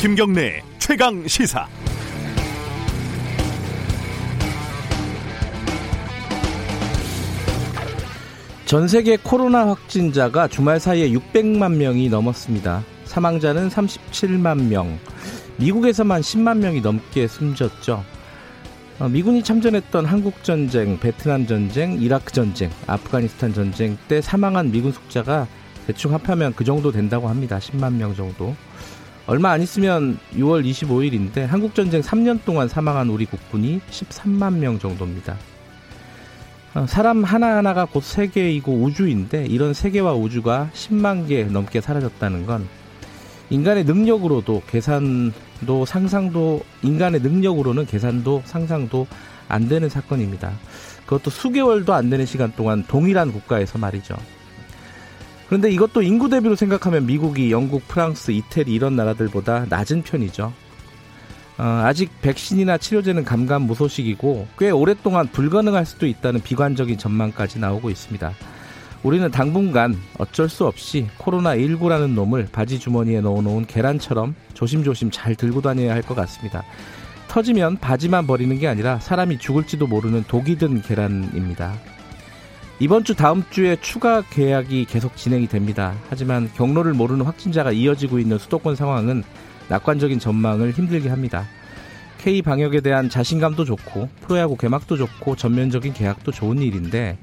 김경래 최강 시사. 전 세계 코로나 확진자가 주말 사이에 600만 명이 넘었습니다. 사망자는 37만 명. 미국에서만 10만 명이 넘게 숨졌죠. 어, 미군이 참전했던 한국 전쟁, 베트남 전쟁, 이라크 전쟁, 아프가니스탄 전쟁 때 사망한 미군 숙자가 대충 합하면 그 정도 된다고 합니다. 10만 명 정도. 얼마 안 있으면 6월 25일인데 한국전쟁 3년 동안 사망한 우리 국군이 13만 명 정도입니다. 어, 사람 하나하나가 곧 세계이고 우주인데 이런 세계와 우주가 10만 개 넘게 사라졌다는 건 인간의 능력으로도 계산도 상상도 인간의 능력으로는 계산도 상상도 안 되는 사건입니다. 그것도 수개월도 안 되는 시간 동안 동일한 국가에서 말이죠. 그런데 이것도 인구 대비로 생각하면 미국이 영국, 프랑스, 이태리 이런 나라들보다 낮은 편이죠. 어, 아직 백신이나 치료제는 감감 무소식이고 꽤 오랫동안 불가능할 수도 있다는 비관적인 전망까지 나오고 있습니다. 우리는 당분간 어쩔 수 없이 코로나19라는 놈을 바지 주머니에 넣어놓은 계란처럼 조심조심 잘 들고 다녀야 할 것 같습니다. 터지면 바지만 버리는 게 아니라 사람이 죽을지도 모르는 독이 든 계란입니다. 이번 주 다음 주에 추가 계약이 계속 진행이 됩니다. 하지만 경로를 모르는 확진자가 이어지고 있는 수도권 상황은 낙관적인 전망을 힘들게 합니다. K 방역에 대한 자신감도 좋고 프로야구 개막도 좋고 전면적인 계약도 좋은 일인데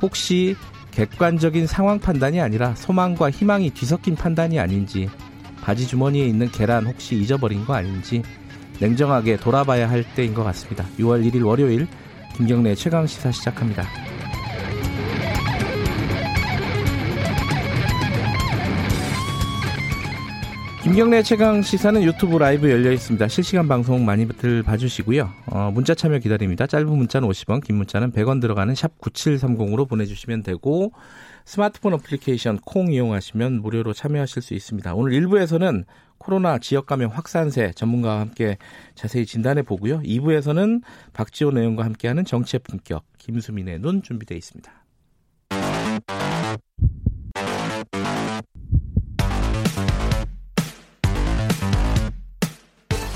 혹시 객관적인 상황 판단이 아니라 소망과 희망이 뒤섞인 판단이 아닌지 바지 주머니에 있는 계란 혹시 잊어버린 거 아닌지 냉정하게 돌아봐야 할 때인 것 같습니다. 6월 1일 월요일 김경래 최강 시사 시작합니다. 김경래 최강 시사는 유튜브 라이브 열려 있습니다. 실시간 방송 많이들 봐주시고요. 어, 문자 참여 기다립니다. 짧은 문자는 50원, 긴 문자는 100원 들어가는 샵 9730으로 보내주시면 되고 스마트폰 어플리케이션 콩 이용하시면 무료로 참여하실 수 있습니다. 오늘 1부에서는 코로나 지역 감염 확산세 전문가와 함께 자세히 진단해 보고요. 2부에서는 박지원 의원과 함께하는 정치의 품격 김수민의 눈 준비되어 있습니다.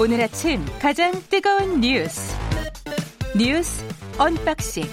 오늘 아침 가장 뜨거운 뉴스 뉴스 unboxing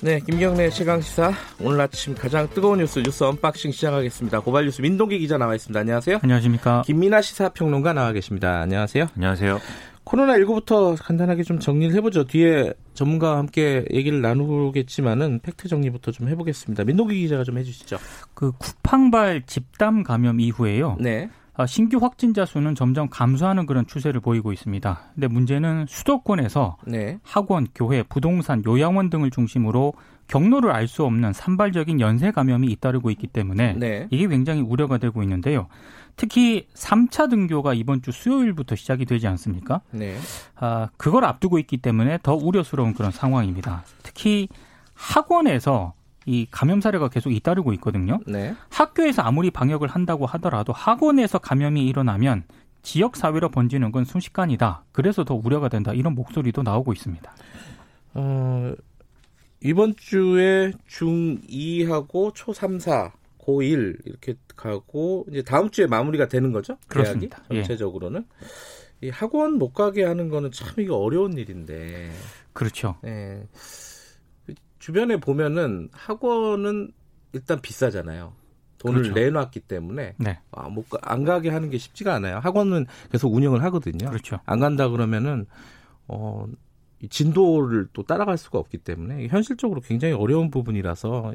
네, 김경래 최강 시사 오늘 아침 가장 뜨거운 뉴스 뉴스 언박싱 시작하겠습니다. 고발 뉴스 민동기 기자 나와 있습니다. 안녕하세요. 안녕하십니까. 김민아 시사평론가 나와 계십니다. 안녕하세요. 안녕하세요. 코로나19부터 간단하게 좀 정리를 해보죠. 뒤에 전문가와 함께 얘기를 나누겠지만은 팩트 정리부터 좀 해보겠습니다. 민동기 기자가 좀 해주시죠. 그 쿠팡발 집단 감염 이후에요. 네. 아, 신규 확진자 수는 점점 감소하는 그런 추세를 보이고 있습니다. 근데 문제는 수도권에서 네. 학원, 교회, 부동산, 요양원 등을 중심으로 경로를 알 수 없는 산발적인 연쇄 감염이 잇따르고 있기 때문에 네. 이게 굉장히 우려가 되고 있는데요. 특히 3차 등교가 이번 주 수요일부터 시작이 되지 않습니까? 네. 아, 그걸 앞두고 있기 때문에 더 우려스러운 그런 상황입니다. 특히 학원에서 이 감염 사례가 계속 잇따르고 있거든요. 네. 학교에서 아무리 방역을 한다고 하더라도 학원에서 감염이 일어나면 지역 사회로 번지는 건 순식간이다. 그래서 더 우려가 된다. 이런 목소리도 나오고 있습니다. 어, 이번 주에 중2하고 초3, 4, 고1 이렇게 가고 이제 다음 주에 마무리가 되는 거죠? 그렇습니다. 계약이? 예. 전체적으로는. 예. 이 학원 못 가게 하는 거는 참 이거 어려운 일인데. 그렇죠. 예. 주변에 보면은 학원은 일단 비싸잖아요. 돈을 그렇죠. 내놨기 때문에 네. 아, 못안 가게 하는 게 쉽지가 않아요. 학원은 계속 운영을 하거든요. 그렇죠. 안 간다 그러면은 어 진도를 또 따라갈 수가 없기 때문에 현실적으로 굉장히 어려운 부분이라서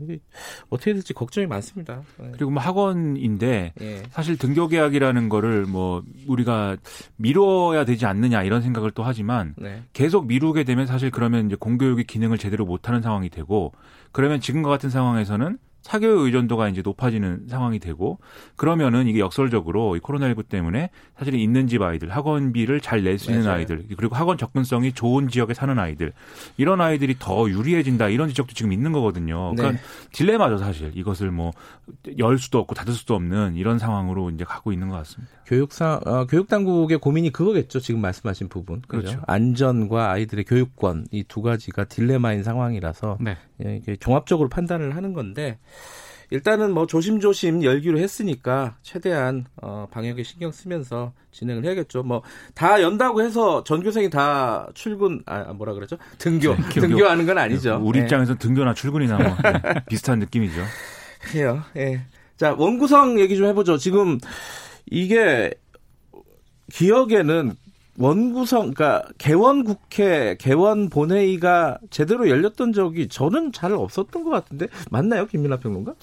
어떻게 될지 걱정이 많습니다. 네. 그리고 뭐 학원인데 예. 사실 등교 계약이라는 거를 뭐 우리가 미뤄야 되지 않느냐 이런 생각을 또 하지만 네. 계속 미루게 되면 사실 그러면 이제 공교육의 기능을 제대로 못하는 상황이 되고 그러면 지금과 같은 상황에서는 사교육 의존도가 이제 높아지는 상황이 되고 그러면은 이게 역설적으로 이 코로나19 때문에 사실 있는 집 아이들 학원비를 잘 낼 수 있는. 아이들 그리고 학원 접근성이 좋은 지역에 사는 아이들 이런 아이들이 더 유리해진다 이런 지적도 지금 있는 거거든요. 네. 그러니까 딜레마죠 사실 이것을 뭐 열 수도 없고 닫을 수도 없는 이런 상황으로 이제 가고 있는 것 같습니다. 교육사 어, 교육 당국의 고민이 그거겠죠. 지금 말씀하신 부분 그렇죠. 그렇죠. 안전과 아이들의 교육권 이 두 가지가 딜레마인 상황이라서 네. 예, 이게 종합적으로 판단을 하는 건데 일단은 뭐 조심조심 열기로 했으니까 최대한 어, 방역에 신경 쓰면서 진행을 해야겠죠. 뭐 다 연다고 해서 전교생이 다 출근 아 뭐라 그러죠? 등교 네, 등교하는 건 아니죠. 우리 네. 입장에서 등교나 출근이나 뭐 네, 비슷한 느낌이죠. 그래요. 예. 자 원구성 얘기 좀 해보죠. 지금 이게 기억에는 원구성, 그러니까 개원 국회, 개원 본회의가 제대로 열렸던 적이 저는 잘 없었던 것 같은데 맞나요, 김민하 평론가?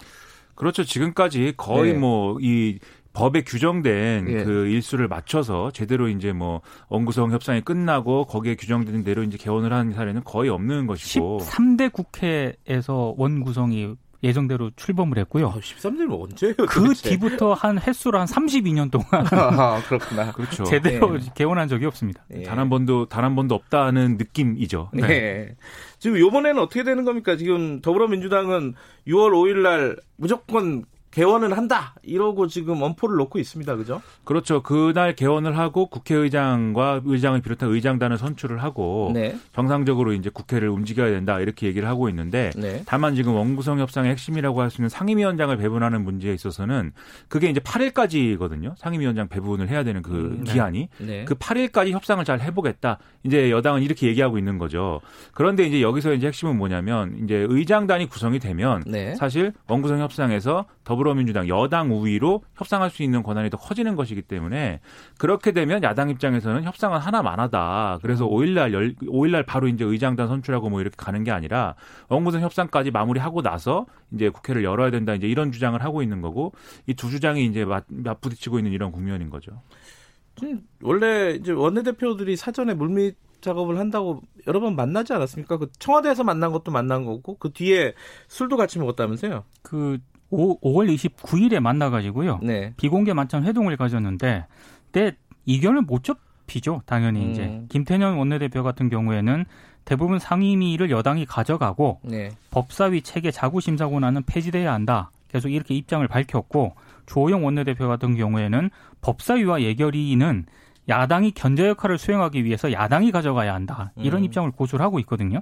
그렇죠. 지금까지 거의 네. 뭐이 법에 규정된 예. 그 일수를 맞춰서 제대로 이제 뭐 원구성 협상이 끝나고 거기에 규정된 대로 이제 개원을 한 사례는 거의 없는 것이고 13대 국회에서 원구성이 예정대로 출범을 했고요. 아, 13년은 언제예요? 그 도대체? 뒤부터 한 횟수로 한 32년 동안 아, 그렇구나. 그렇죠. 제대로 네. 개원한 적이 없습니다. 네. 단한 번도 단 한 번도 없다는 느낌이죠. 네. 네. 지금 요번에는 어떻게 되는 겁니까? 지금 더불어민주당은 6월 5일 날 무조건 개원은 한다 이러고 지금 원포를 놓고 있습니다. 그죠? 그렇죠. 그날 개원을 하고 국회의장과 의장을 비롯한 의장단을 선출을 하고 네. 정상적으로 이제 국회를 움직여야 된다 이렇게 얘기를 하고 있는데 네. 다만 지금 원구성 협상의 핵심이라고 할 수 있는 상임위원장을 배분하는 문제에 있어서는 그게 이제 8일까지거든요. 상임위원장 배분을 해야 되는 그 음, 네. 기한이 네. 그 8일까지 협상을 잘 해보겠다. 이제 여당은 이렇게 얘기하고 있는 거죠. 그런데 이제 여기서 이제 핵심은 뭐냐면 이제 의장단이 구성이 되면 네. 사실 원구성 협상에서 더불어 더불어민주당 여당 우위로 협상할 수 있는 권한이 더 커지는 것이기 때문에 그렇게 되면 야당 입장에서는 협상은 하나만 하다. 그래서 5일날 음. 열, 5일날 바로 이제 의장단 선출하고 뭐 이렇게 가는 게 아니라 원구성 협상까지 마무리하고 나서 이제 국회를 열어야 된다. 이제 이런 주장을 하고 있는 거고 이 두 주장이 이제 맞, 맞부딪히고 있는 이런 국면인 거죠. 원래 이제 원내대표들이 사전에 물밑 작업을 한다고 여러 번 만나지 않았습니까? 그 청와대에서 만난 것도 만난 거고 그 뒤에 술도 같이 먹었다면서요? 그 5, 5월 29일에 만나가지고요. 네. 비공개 만찬 회동을 가졌는데, 때 이견을 못 접히죠. 당연히 음. 이제 김태년 원내대표 같은 경우에는 대부분 상임위를 여당이 가져가고 네. 법사위 체계 자구심사 권한은 폐지돼야 한다. 계속 이렇게 입장을 밝혔고 조호영 원내대표 같은 경우에는 법사위와 예결위는 야당이 견제 역할을 수행하기 위해서 야당이 가져가야 한다. 이런 음. 입장을 고수를 하고 있거든요.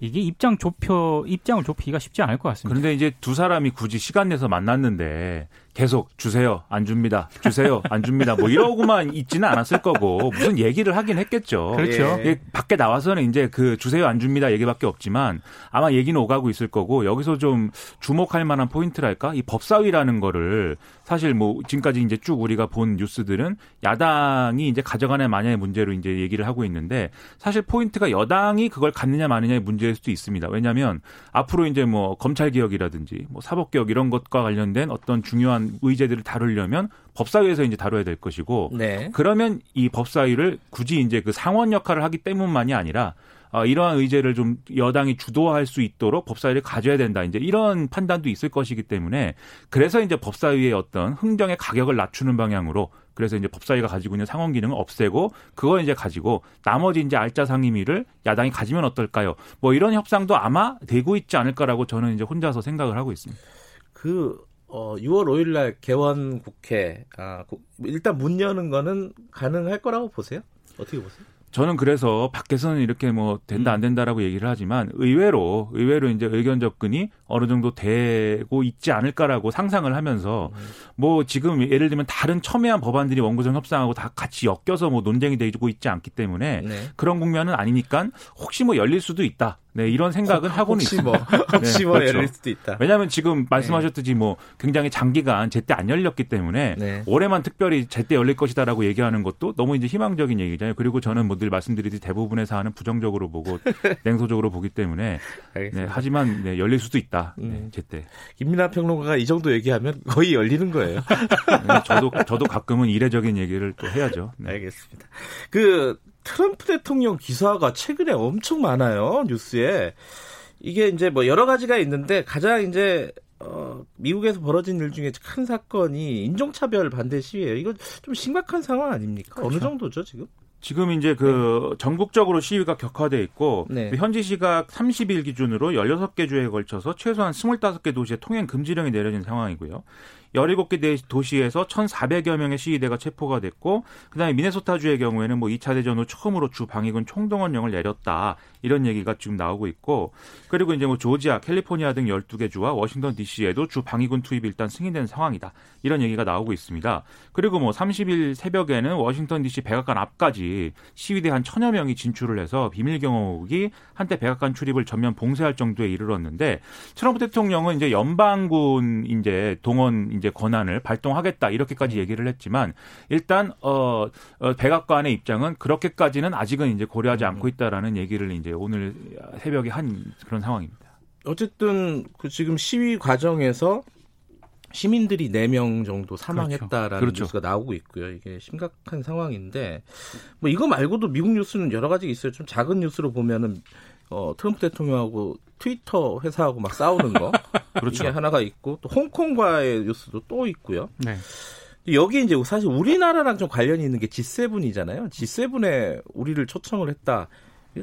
이게 입장 좁혀 입장을 좁히기가 쉽지 않을 것 같습니다. 그런데 이제 두 사람이 굳이 시간 내서 만났는데 계속 주세요 안 줍니다 주세요 안 줍니다 뭐 이러고만 있지는 않았을 거고 무슨 얘기를 하긴 했겠죠. 그렇죠. 예. 밖에 나와서는 이제 그 주세요 안 줍니다 얘기밖에 없지만 아마 얘기는 오가고 있을 거고 여기서 좀 주목할 만한 포인트랄까 이 법사위라는 거를 사실 뭐 지금까지 이제 쭉 우리가 본 뉴스들은 야당이 이제 가져가는 마냐의 문제로 이제 얘기를 하고 있는데 사실 포인트가 여당이 그걸 갖느냐 마느냐의 문제일 수도 있습니다. 왜냐하면 앞으로 이제 뭐 검찰 개혁이라든지 뭐 사법 개혁 이런 것과 관련된 어떤 중요한 의제들을 다루려면 법사위에서 이제 다뤄야 될 것이고 네. 그러면 이 법사위를 굳이 이제 그 상원 역할을 하기 때문만이 아니라 어, 이러한 의제를 좀 여당이 주도할 수 있도록 법사위를 가져야 된다. 이제 이런 판단도 있을 것이기 때문에 그래서 이제 법사위의 어떤 흥정의 가격을 낮추는 방향으로 그래서 이제 법사위가 가지고 있는 상원 기능을 없애고 그걸 이제 가지고 나머지 이제 알짜 상임위를 야당이 가지면 어떨까요? 뭐 이런 협상도 아마 되고 있지 않을까라고 저는 이제 혼자서 생각을 하고 있습니다. 그 어, 6월 5일 날 개원 국회 아, 일단 문 여는 거는 가능할 거라고 보세요? 어떻게 보세요? 저는 그래서 밖에서는 이렇게 뭐 된다 안 된다라고 얘기를 하지만 의외로 의외로 이제 의견 접근이 어느 정도 되고 있지 않을까라고 상상을 하면서 뭐 지금 예를 들면 다른 첨예한 법안들이 원구성 협상하고 다 같이 엮여서 뭐 논쟁이 되고 있지 않기 때문에 네. 그런 국면은 아니니까 혹시 뭐 열릴 수도 있다. 네, 이런 생각은 하고는 혹시 뭐, 혹시 네, 뭐 그렇죠. 열릴 수도 있다. 왜냐하면 지금 말씀하셨듯이 뭐 굉장히 장기간 제때 안 열렸기 때문에 네. 올해만 특별히 제때 열릴 것이다라고 얘기하는 것도 너무 이제 희망적인 얘기잖아요. 그리고 저는 뭐 늘 말씀드리듯이 대부분의 사안은 부정적으로 보고 냉소적으로 보기 때문에 네, 하지만 네, 열릴 수도 있다. 네, 음. 제때. 김민아 평론가가 이 정도 얘기하면 거의 열리는 거예요. 네, 저도 저도 가끔은 이례적인 얘기를 또 해야죠. 네. 알겠습니다. 그 트럼프 대통령 기사가 최근에 엄청 많아요 뉴스에 이게 이제 뭐 여러 가지가 있는데 가장 이제 어, 미국에서 벌어진 일 중에 큰 사건이 인종차별 반대 시위예요. 이거 좀 심각한 상황 아닙니까? 그렇죠. 어느 정도죠 지금? 지금 이제 그 네. 전국적으로 시위가 격화돼 있고 네. 현지 시각 30일 기준으로 16개 주에 걸쳐서 최소한 25개 도시에 통행 금지령이 내려진 상황이고요. 17개 도시에서 1,400여 명의 시위대가 체포가 됐고 그다음에 미네소타주의 경우에는 뭐 2차 대전 후 처음으로 주 방위군 총동원령을 내렸다. 이런 얘기가 지금 나오고 있고 그리고 이제 뭐 조지아, 캘리포니아 등 12개 주와 워싱턴 DC에도 주 방위군 투입이 일단 승인된 상황이다. 이런 얘기가 나오고 있습니다. 그리고 뭐 30일 새벽에는 워싱턴 DC 백악관 앞까지 시위대 한 천여 명이 진출을 해서 비밀 경호국이 한때 백악관 출입을 전면 봉쇄할 정도에 이르렀는데 트럼프 대통령은 이제 연방군 이제 동원 이제 권한을 발동하겠다 이렇게까지 음. 얘기를 했지만 일단 어, 어 백악관의 입장은 그렇게까지는 아직은 이제 고려하지 음. 않고 있다라는 얘기를 이제 오늘 새벽에 한 그런 상황입니다. 어쨌든 그 지금 시위 과정에서 시민들이 4명 정도 사망했다라는. 그렇죠. 뉴스가 나오고 있고요. 이게 심각한 상황인데 뭐 이거 말고도 미국 뉴스는 여러 가지 있어요. 좀 작은 뉴스로 보면은 어, 트럼프 대통령하고 트위터 회사하고 막 싸우는 거 그렇죠. 이게 하나가 있고 또 홍콩과의 뉴스도 또 있고요. 네. 여기 이제 사실 우리나라랑 좀 관련이 있는 게 G7이잖아요. G7에 우리를 초청을 했다.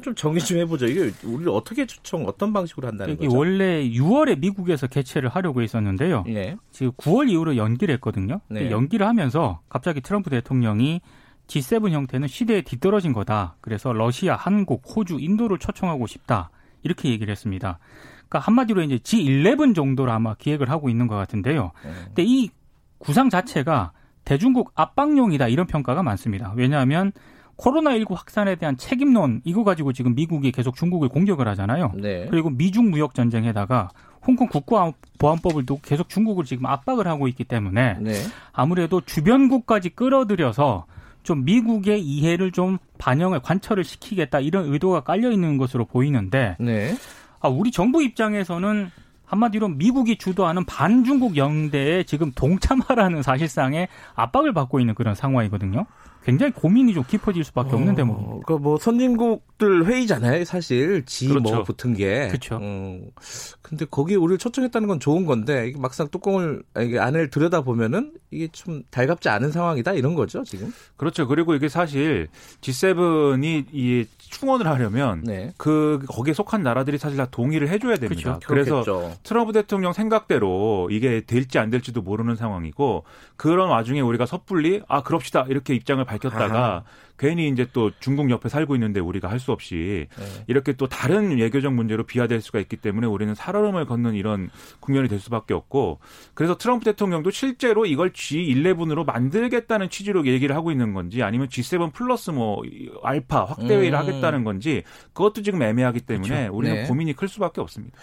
좀 정리 좀 해보죠. 이게 우리를 어떻게 초청, 어떤 방식으로 한다는 거죠? 원래 6월에 미국에서 개최를 하려고 했었는데요. 네. 지금 9월 이후로 연기를 했거든요. 네. 연기를 하면서 갑자기 트럼프 대통령이 G7 형태는 시대에 뒤떨어진 거다. 그래서 러시아, 한국, 호주, 인도를 초청하고 싶다. 이렇게 얘기를 했습니다. 그러니까 한마디로 이제 G11 정도로 아마 기획을 하고 있는 것 같은데요. 네. 근데 이 구상 자체가 대중국 압박용이다 이런 평가가 많습니다. 왜냐하면 코로나19 확산에 대한 책임론 이거 가지고 지금 미국이 계속 중국을 공격을 하잖아요. 네. 그리고 미중 무역 전쟁에다가 홍콩 국가보안법을 또 계속 중국을 지금 압박을 하고 있기 때문에 네. 아무래도 주변국까지 끌어들여서 좀 미국의 이해를 좀 반영을 관철을 시키겠다 이런 의도가 깔려 있는 것으로 보이는데 네. 아, 우리 정부 입장에서는 한마디로 미국이 주도하는 반중국 영대에 지금 동참하라는 사실상의 압박을 받고 있는 그런 상황이거든요. 굉장히 고민이 좀 깊어질 수밖에 어, 없는 대목입니다. 그뭐 그러니까 선진국들 회의잖아요, 사실 지뭐 그렇죠. 뭐 붙은 게. 그렇죠. 어, 근데 거기 우리를 초청했다는 건 좋은 건데 이게 막상 뚜껑을 이게 안을 들여다 보면은 이게 좀 달갑지 않은 상황이다 이런 거죠 지금. 그렇죠. 그리고 이게 사실 G7이 이 충원을 하려면 네. 그 거기에 속한 나라들이 사실 다 동의를 해줘야 됩니다. 그렇죠. 그래서 그렇겠죠. 트럼프 대통령 생각대로 이게 될지 안 될지도 모르는 상황이고 그런 와중에 우리가 섣불리 아 그럽시다 이렇게 입장을 밝혔다가 아하. 괜히 이제 또 중국 옆에 살고 있는데 우리가 할 수 없이 네. 이렇게 또 다른 외교적 문제로 비화될 수가 있기 때문에 우리는 살얼음을 걷는 이런 국면이 될 수밖에 없고 그래서 트럼프 대통령도 실제로 이걸 G11으로 만들겠다는 취지로 얘기를 하고 있는 건지 아니면 G7 플러스 뭐 알파 확대 회의를 음. 하겠다는 건지 그것도 지금 애매하기 때문에 그렇죠. 우리는 네. 고민이 클 수밖에 없습니다.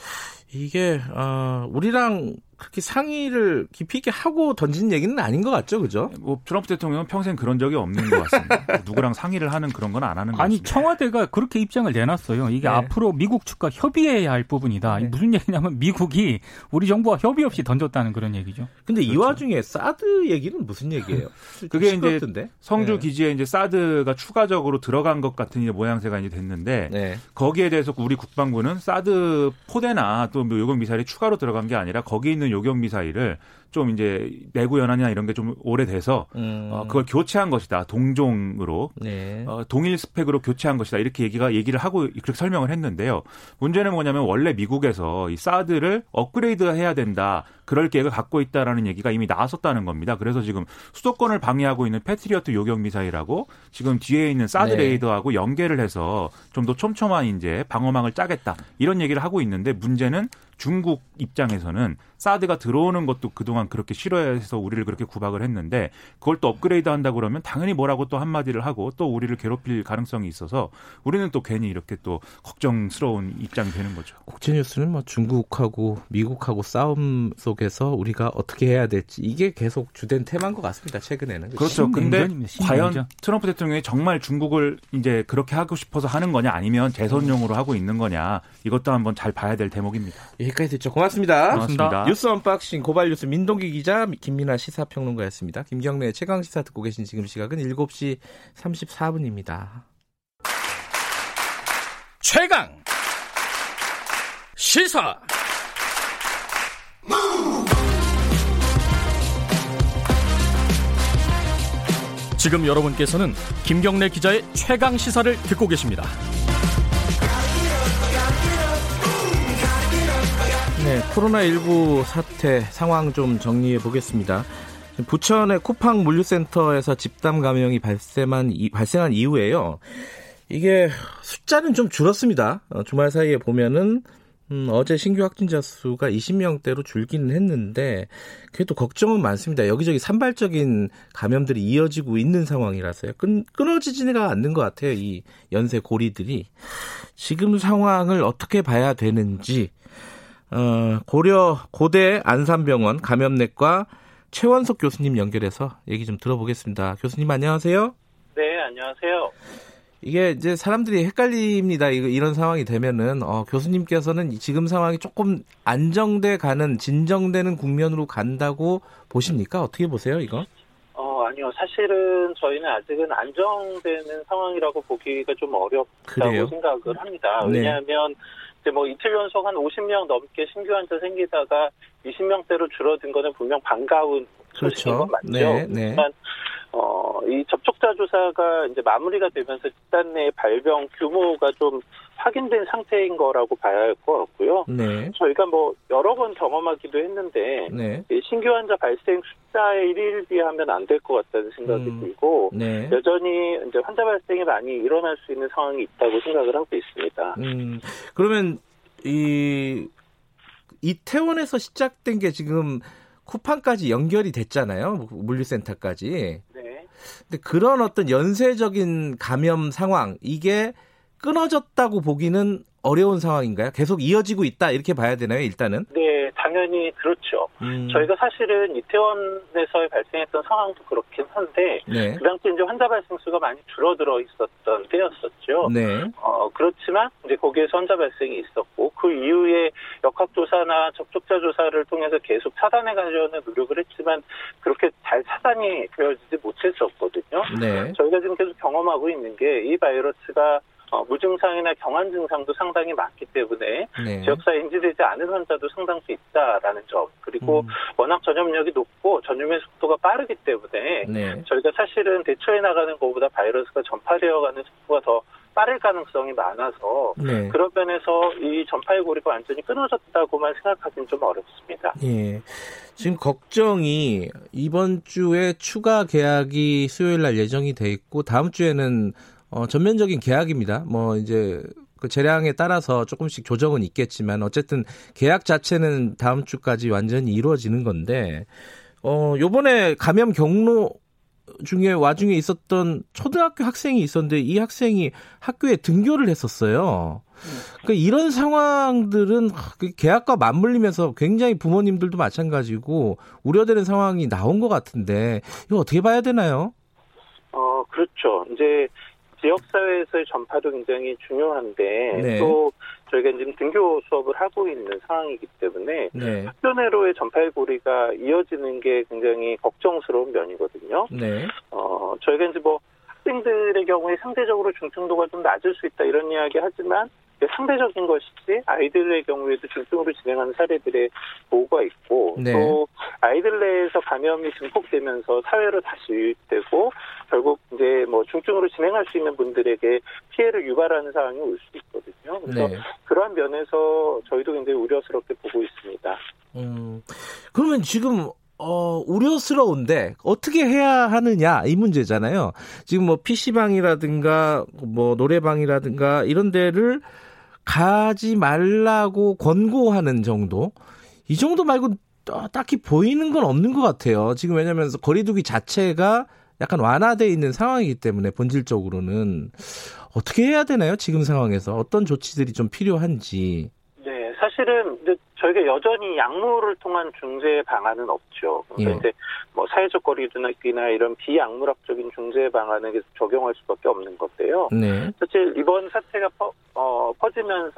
이게 어, 우리랑 그렇게 상의를 깊이 있게 하고 던진 얘기는 아닌 것 같죠, 그죠? 뭐 트럼프 대통령은 평생 그런 적이 없는 것 같습니다. 누구랑 상의를 하는 그런 건 안 하는 것 아니, 같습니다. 청와대가 그렇게 입장을 내놨어요. 이게 네. 앞으로 미국 측과 협의해야 할 부분이다. 네. 무슨 얘기냐면 미국이 우리 정부와 협의 없이 던졌다는 그런 얘기죠. 근데 그렇죠. 이 와중에 사드 얘기는 무슨 얘기예요? 그게 이제 성주 네. 기지에 이제 사드가 추가적으로 들어간 것 같은 모양새가 이제 됐는데 네. 거기에 대해서 우리 국방부는 사드 포대나 또뭐 요격 미사일이 추가로 들어간 게 아니라 거기 있는 요격 미사일을 좀 이제 내구 연한이나 이런 게 좀 오래돼서 음. 어, 그걸 교체한 것이다 동종으로 네. 어, 동일 스펙으로 교체한 것이다 이렇게 얘기가 얘기를 하고 그렇게 설명을 했는데요. 문제는 뭐냐면 원래 미국에서 이 사드를 업그레이드해야 된다 그럴 계획을 갖고 있다라는 얘기가 이미 나왔었다는 겁니다. 그래서 지금 수도권을 방해하고 있는 패트리어트 요격 미사일하고 지금 뒤에 있는 사드 네. 레이더하고 연계를 해서 좀 더 촘촘한 이제 방어망을 짜겠다 이런 얘기를 하고 있는데 문제는 중국 입장에서는 사드가 들어오는 것도 그동안 그렇게 싫어해서 우리를 그렇게 구박을 했는데 그걸 또 업그레이드 한다 그러면 당연히 뭐라고 또 한마디를 하고 또 우리를 괴롭힐 가능성이 있어서 우리는 또 괜히 이렇게 또 걱정스러운 입장이 되는 거죠. 국제 뉴스는 뭐 중국하고 미국하고 싸움 속에서 우리가 어떻게 해야 될지 이게 계속 주된 테마인 것 같습니다. 최근에는. 그렇죠. 근데 과연 트럼프 대통령이 정말 중국을 이제 그렇게 하고 싶어서 하는 거냐 아니면 재선용으로 하고 있는 거냐 이것도 한번 잘 봐야 될 대목입니다. 여기까지 듣죠. 고맙습니다. 고맙습니다. 뉴스 unboxing 고발뉴스 민동기 기자 김민아 시사평론가였습니다. 김경래의 최강 시사 듣고 계신 지금 시각은 7시 34분입니다. 최강 시사 지금 여러분께서는 김경래 기자의 최강 시사를 듣고 계십니다. 네, 코로나19 사태 상황 좀 정리해 보겠습니다. 부천의 쿠팡 물류센터에서 집단 감염이 발생한, 발생한 이후에요. 이게 숫자는 좀 줄었습니다. 어, 주말 사이에 보면은 음, 어제 신규 확진자 수가 20명대로 줄기는 했는데 그래도 걱정은 많습니다. 여기저기 산발적인 감염들이 이어지고 있는 상황이라서요. 끊, 끊어지지가 않는 것 같아요. 이 연쇄 고리들이 지금 상황을 어떻게 봐야 되는지 어, 고려 고대 안산병원 감염내과 최원석 교수님 연결해서 얘기 좀 들어보겠습니다. 교수님 안녕하세요. 네, 안녕하세요. 이게 이제 사람들이 헷갈립니다. 이런 상황이 되면은 어, 교수님께서는 지금 상황이 조금 안정돼 가는 진정되는 국면으로 간다고 보십니까? 어떻게 보세요, 이거? 어, 아니요. 사실은 저희는 아직은 안정되는 상황이라고 보기가 좀 어렵다고 그래요? 생각을 합니다. 네. 왜냐하면 이제 뭐 이틀 연속 한 50명 넘게 신규 환자 생기다가 20명대로 줄어든 거는 분명 반가운 소식인 건 맞죠. 네, 네. 어, 이 접촉자 조사가 이제 마무리가 되면서 집단 내 발병 규모가 좀 확인된 상태인 거라고 봐야 할 것 같고요. 네. 저희가 뭐 여러 번 경험하기도 했는데 네. 신규 환자 발생 숫자에 일일비하면 안 될 것 같다는 생각이 음, 들고 네. 여전히 이제 환자 발생이 많이 일어날 수 있는 상황이 있다고 생각을 하고 있습니다. 음, 그러면 이 이태원에서 시작된 게 지금 쿠팡까지 연결이 됐잖아요. 물류센터까지. 네. 근데 그런 어떤 연쇄적인 감염 상황 이게 끊어졌다고 보기는 어려운 상황인가요? 계속 이어지고 있다 이렇게 봐야 되나요? 일단은? 네, 당연히 그렇죠. 음. 저희가 사실은 이태원에서 발생했던 상황도 그렇긴 한데 네. 그 당시 이제 환자 발생 수가 많이 줄어들어 있었던 때였었죠. 네. 어 그렇지만 이제 거기에서 환자 발생이 있었고 그 이후에 역학조사나 접촉자 조사를 통해서 계속 차단해 가려는 노력을 했지만 그렇게 잘 차단이 되어지지 못했었거든요. 네. 저희가 지금 계속 경험하고 있는 게 이 바이러스가 어, 무증상이나 경한 증상도 상당히 많기 때문에 네. 지역사회 인지되지 않은 환자도 상당수 있다라는 점 그리고 음. 워낙 전염력이 높고 전염의 속도가 빠르기 때문에 네. 저희가 사실은 대처해 나가는 것보다 바이러스가 전파되어가는 속도가 더 빠를 가능성이 많아서 네. 그런 면에서 이 전파의 고리가 완전히 끊어졌다고만 생각하기는 좀 어렵습니다. 예. 지금 걱정이 이번 주에 추가 계약이 수요일 날 예정이 돼 있고 다음 주에는 어, 전면적인 계약입니다. 뭐 이제 그 재량에 따라서 조금씩 조정은 있겠지만 어쨌든 계약 자체는 다음 주까지 완전히 이루어지는 건데 어 요번에 감염 경로 중에 와중에 있었던 초등학교 학생이 있었는데 이 학생이 학교에 등교를 했었어요. 그러니까 이런 상황들은 그 계약과 맞물리면서 굉장히 부모님들도 마찬가지고 우려되는 상황이 나온 것 같은데 이거 어떻게 봐야 되나요? 어 그렇죠. 이제 지역사회에서의 전파도 굉장히 중요한데 네. 또 저희가 지금 등교 수업을 하고 있는 상황이기 때문에 네. 학교 내로의 전파의 고리가 이어지는 게 굉장히 걱정스러운 면이거든요. 네. 어, 저희가 이제 뭐 학생들의 경우에 상대적으로 중증도가 좀 낮을 수 있다 이런 이야기 하지만 상대적인 것이지 아이들의 경우에도 중증으로 진행하는 사례들의 보고가 있고 네. 또 아이들 내에서 감염이 증폭되면서 사회로 다시 유입되고 결국 이제 뭐 중증으로 진행할 수 있는 분들에게 피해를 유발하는 상황이 올 수 있거든요. 그래서 네. 그러한 면에서 저희도 굉장히 우려스럽게 보고 있습니다. 음, 그러면 지금 어, 우려스러운데 어떻게 해야 하느냐 이 문제잖아요. 지금 뭐 PC방이라든가 뭐 노래방이라든가 이런 데를 가지 말라고 권고하는 정도 이 정도 말고 딱히 보이는 건 없는 것 같아요. 지금 왜냐하면 거리두기 자체가 약간 완화돼 있는 상황이기 때문에 본질적으로는 어떻게 해야 되나요? 지금 상황에서 어떤 조치들이 좀 필요한지. 네, 사실은 저희가 여전히 약물을 통한 중재 방안은 없죠. 그래서 예. 이제 뭐 사회적 거리두기나 이런 비약물학적인 중재 방안을 계속 적용할 수밖에 없는 건데요. 네. 사실 이번 사태가 퍼,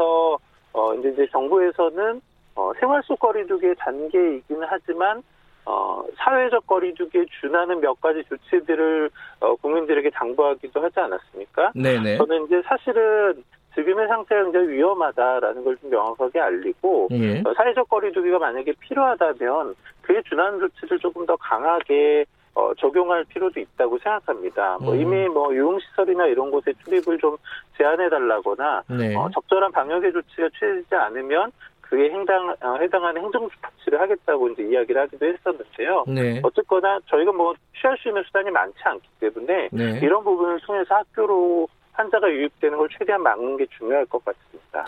어, 어, 이제, 이제 정부에서는 어, 생활 속 거리두기의 단계이기는 하지만 어, 사회적 거리두기에 준하는 몇 가지 조치들을 어, 국민들에게 당부하기도 하지 않았습니까? 네네. 저는 이제 사실은 지금의 상태가 굉장히 위험하다라는 걸 좀 명확하게 알리고 예. 어, 사회적 거리두기가 만약에 필요하다면 그에 준하는 조치를 조금 더 강하게 어, 적용할 필요도 있다고 생각합니다. 뭐 음. 이미 뭐 유흥시설이나 이런 곳에 출입을 좀 제한해달라거나 네. 어, 적절한 방역의 조치가 취해지지 않으면 그에 해당, 어, 해당하는 행정조치를 하겠다고 이제 이야기를 하기도 했었는데요. 네. 어쨌거나 저희가 뭐 취할 수 있는 수단이 많지 않기 때문에 네. 이런 부분을 통해서 학교로 환자가 유입되는 걸 최대한 막는 게 중요할 것 같습니다.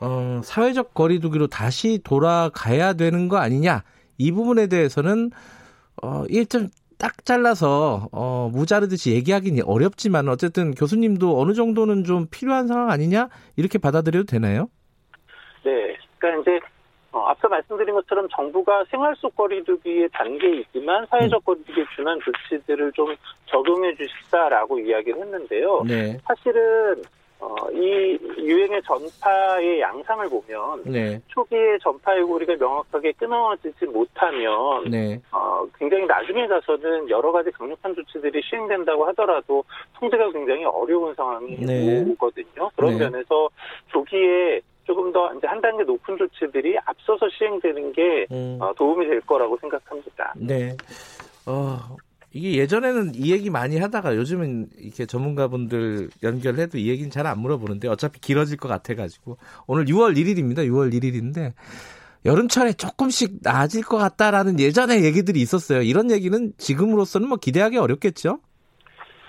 어, 사회적 거리두기로 다시 돌아가야 되는 거 아니냐? 이 부분에 대해서는 어, 일점 딱 잘라서 어, 무자르듯이 얘기하기는 어렵지만 어쨌든 교수님도 어느 정도는 좀 필요한 상황 아니냐 이렇게 받아들여도 되나요? 네, 그러니까 이제 어, 앞서 말씀드린 것처럼 정부가 생활 속 거리두기의 단계이지만 사회적 음. 거리두기에 준한 조치들을 좀 적용해 주시다라고 이야기를 했는데요. 네. 사실은 어, 이 유행의 전파의 양상을 보면 네. 초기에 전파의 고리가 명확하게 끊어지지 못하면 네. 어, 굉장히 나중에 가서는 여러 가지 강력한 조치들이 시행된다고 하더라도 통제가 굉장히 어려운 상황이 네. 오거든요. 그런 네. 면에서 조기에 조금 더 이제 한 단계 높은 조치들이 앞서서 시행되는 게 음. 어, 도움이 될 거라고 생각합니다. 네. 어, 이게 예전에는 이 얘기 많이 하다가 요즘은 이렇게 전문가분들 연결해도 이 얘기는 잘 안 물어보는데 어차피 길어질 것 같아가지고 오늘 6월 1일입니다. 6월 1일인데 여름철에 조금씩 나아질 것 같다라는 예전의 얘기들이 있었어요. 이런 얘기는 지금으로서는 뭐 기대하기 어렵겠죠?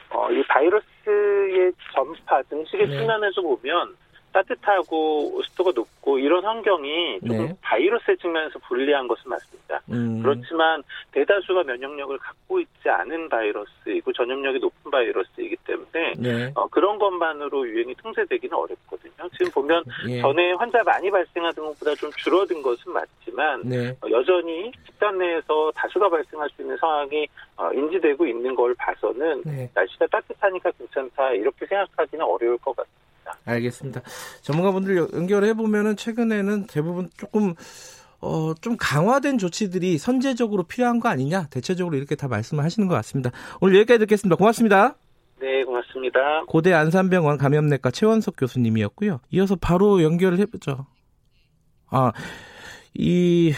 어, 이 바이러스의 전파 등식의 네. 측면에서 보면 따뜻하고 습도가 높고 이런 환경이 조금 네. 바이러스의 측면에서 불리한 것은 맞습니다. 음. 그렇지만 대다수가 면역력을 갖고 있지 않은 바이러스이고 전염력이 높은 바이러스이기 때문에 네. 어, 그런 것만으로 유행이 통제되기는 어렵거든요. 지금 보면 예. 전에 환자 많이 발생하던 것보다 좀 줄어든 것은 맞지만 네. 어, 여전히 집단 내에서 다수가 발생할 수 있는 상황이 어, 인지되고 있는 걸 봐서는 네. 날씨가 따뜻하니까 괜찮다 이렇게 생각하기는 어려울 것 같습니다. 알겠습니다. 전문가분들 연결해 보면은 최근에는 대부분 조금 어, 좀 강화된 조치들이 선제적으로 필요한 거 아니냐? 대체적으로 이렇게 다 말씀을 하시는 것 같습니다. 오늘 여기까지 듣겠습니다. 고맙습니다. 네, 고맙습니다. 고대 안산병원 감염내과 최원석 교수님이었고요. 이어서 바로 연결을 해보죠. 아, 이,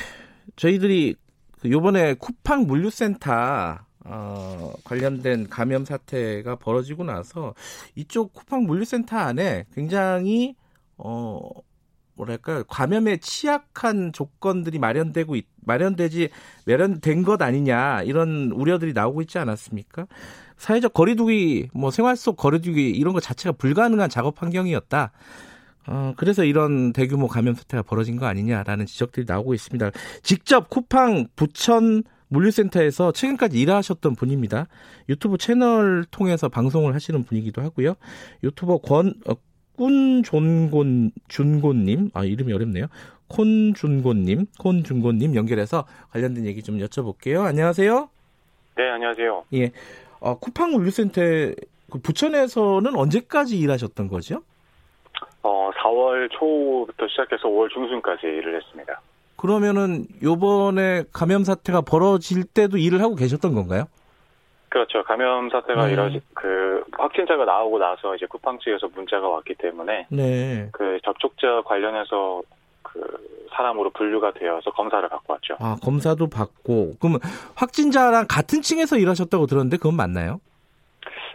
저희들이 그 요번에 쿠팡 물류센터 어, 관련된 감염 사태가 벌어지고 나서 이쪽 쿠팡 물류센터 안에 굉장히 어 뭐랄까 감염에 취약한 조건들이 마련되고 있, 마련되지 마련된 것 아니냐 이런 우려들이 나오고 있지 않았습니까? 사회적 거리두기 뭐 생활 속 거리두기 이런 것 자체가 불가능한 작업 환경이었다. 어, 그래서 이런 대규모 감염 사태가 벌어진 거 아니냐라는 지적들이 나오고 있습니다. 직접 쿠팡 부천 물류센터에서 최근까지 일하셨던 분입니다. 유튜브 채널 통해서 방송을 하시는 분이기도 하고요. 유튜버 권, 어, 꾼존곤, 준곤님, 아, 이름이 어렵네요. 콘준곤님, 콘준곤님 연결해서 관련된 얘기 좀 여쭤볼게요. 안녕하세요. 네, 안녕하세요. 예. 어, 쿠팡 물류센터 그 부천에서는 언제까지 일하셨던 거죠? 어, 4월 초부터 시작해서 5월 중순까지 일을 했습니다. 그러면은 요번에 감염 사태가 벌어질 때도 일을 하고 계셨던 건가요? 그렇죠. 감염 사태가 네. 이러지 그 확진자가 나오고 나서 이제 쿠팡 측에서 문자가 왔기 때문에 네. 그 접촉자 관련해서 그 사람으로 분류가 되어서 검사를 받고 왔죠. 아 검사도 받고 그러면 확진자랑 같은 층에서 일하셨다고 들었는데 그건 맞나요?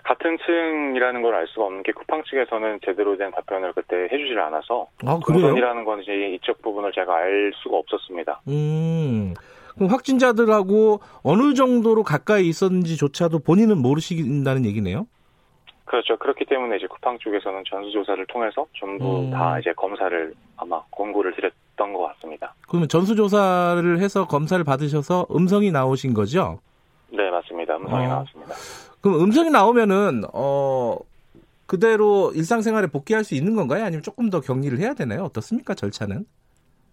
같은 층이라는 걸 알 수가 없는 게 쿠팡 측에서는 제대로 된 답변을 그때 해주질 않아서 아, 그래요? 이라는 건 이제 이쪽 부분을 제가 알 수가 없었습니다. 음. 그럼 확진자들하고 어느 정도로 가까이 있었는지조차도 본인은 모르신다는 얘기네요? 그렇죠. 그렇기 때문에 이제 쿠팡 쪽에서는 전수조사를 통해서 전부 음. 다 이제 검사를 아마 권고를 드렸던 것 같습니다. 그러면 전수조사를 해서 검사를 받으셔서 음성이 나오신 거죠? 네, 맞습니다. 음성이 어. 나왔습니다. 그럼 음성이 나오면은 어 그대로 일상생활에 복귀할 수 있는 건가요? 아니면 조금 더 격리를 해야 되나요? 어떻습니까? 절차는?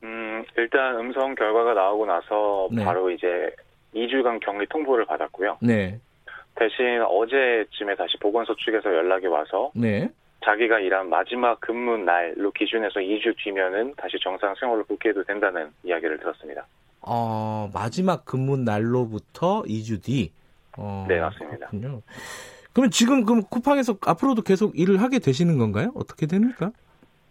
음, 일단 음성 결과가 나오고 나서 네. 바로 이제 2주간 격리 통보를 받았고요. 네. 대신 어제쯤에 다시 보건소 측에서 연락이 와서 네. 자기가 일한 마지막 근무 날로 기준해서 2주 뒤면은 다시 정상 생활로 복귀해도 된다는 이야기를 들었습니다. 어, 마지막 근무 날로부터 2주 뒤. 어, 네, 맞습니다. 그렇군요. 그러면 지금 그럼 쿠팡에서 앞으로도 계속 일을 하게 되시는 건가요? 어떻게 됩니까?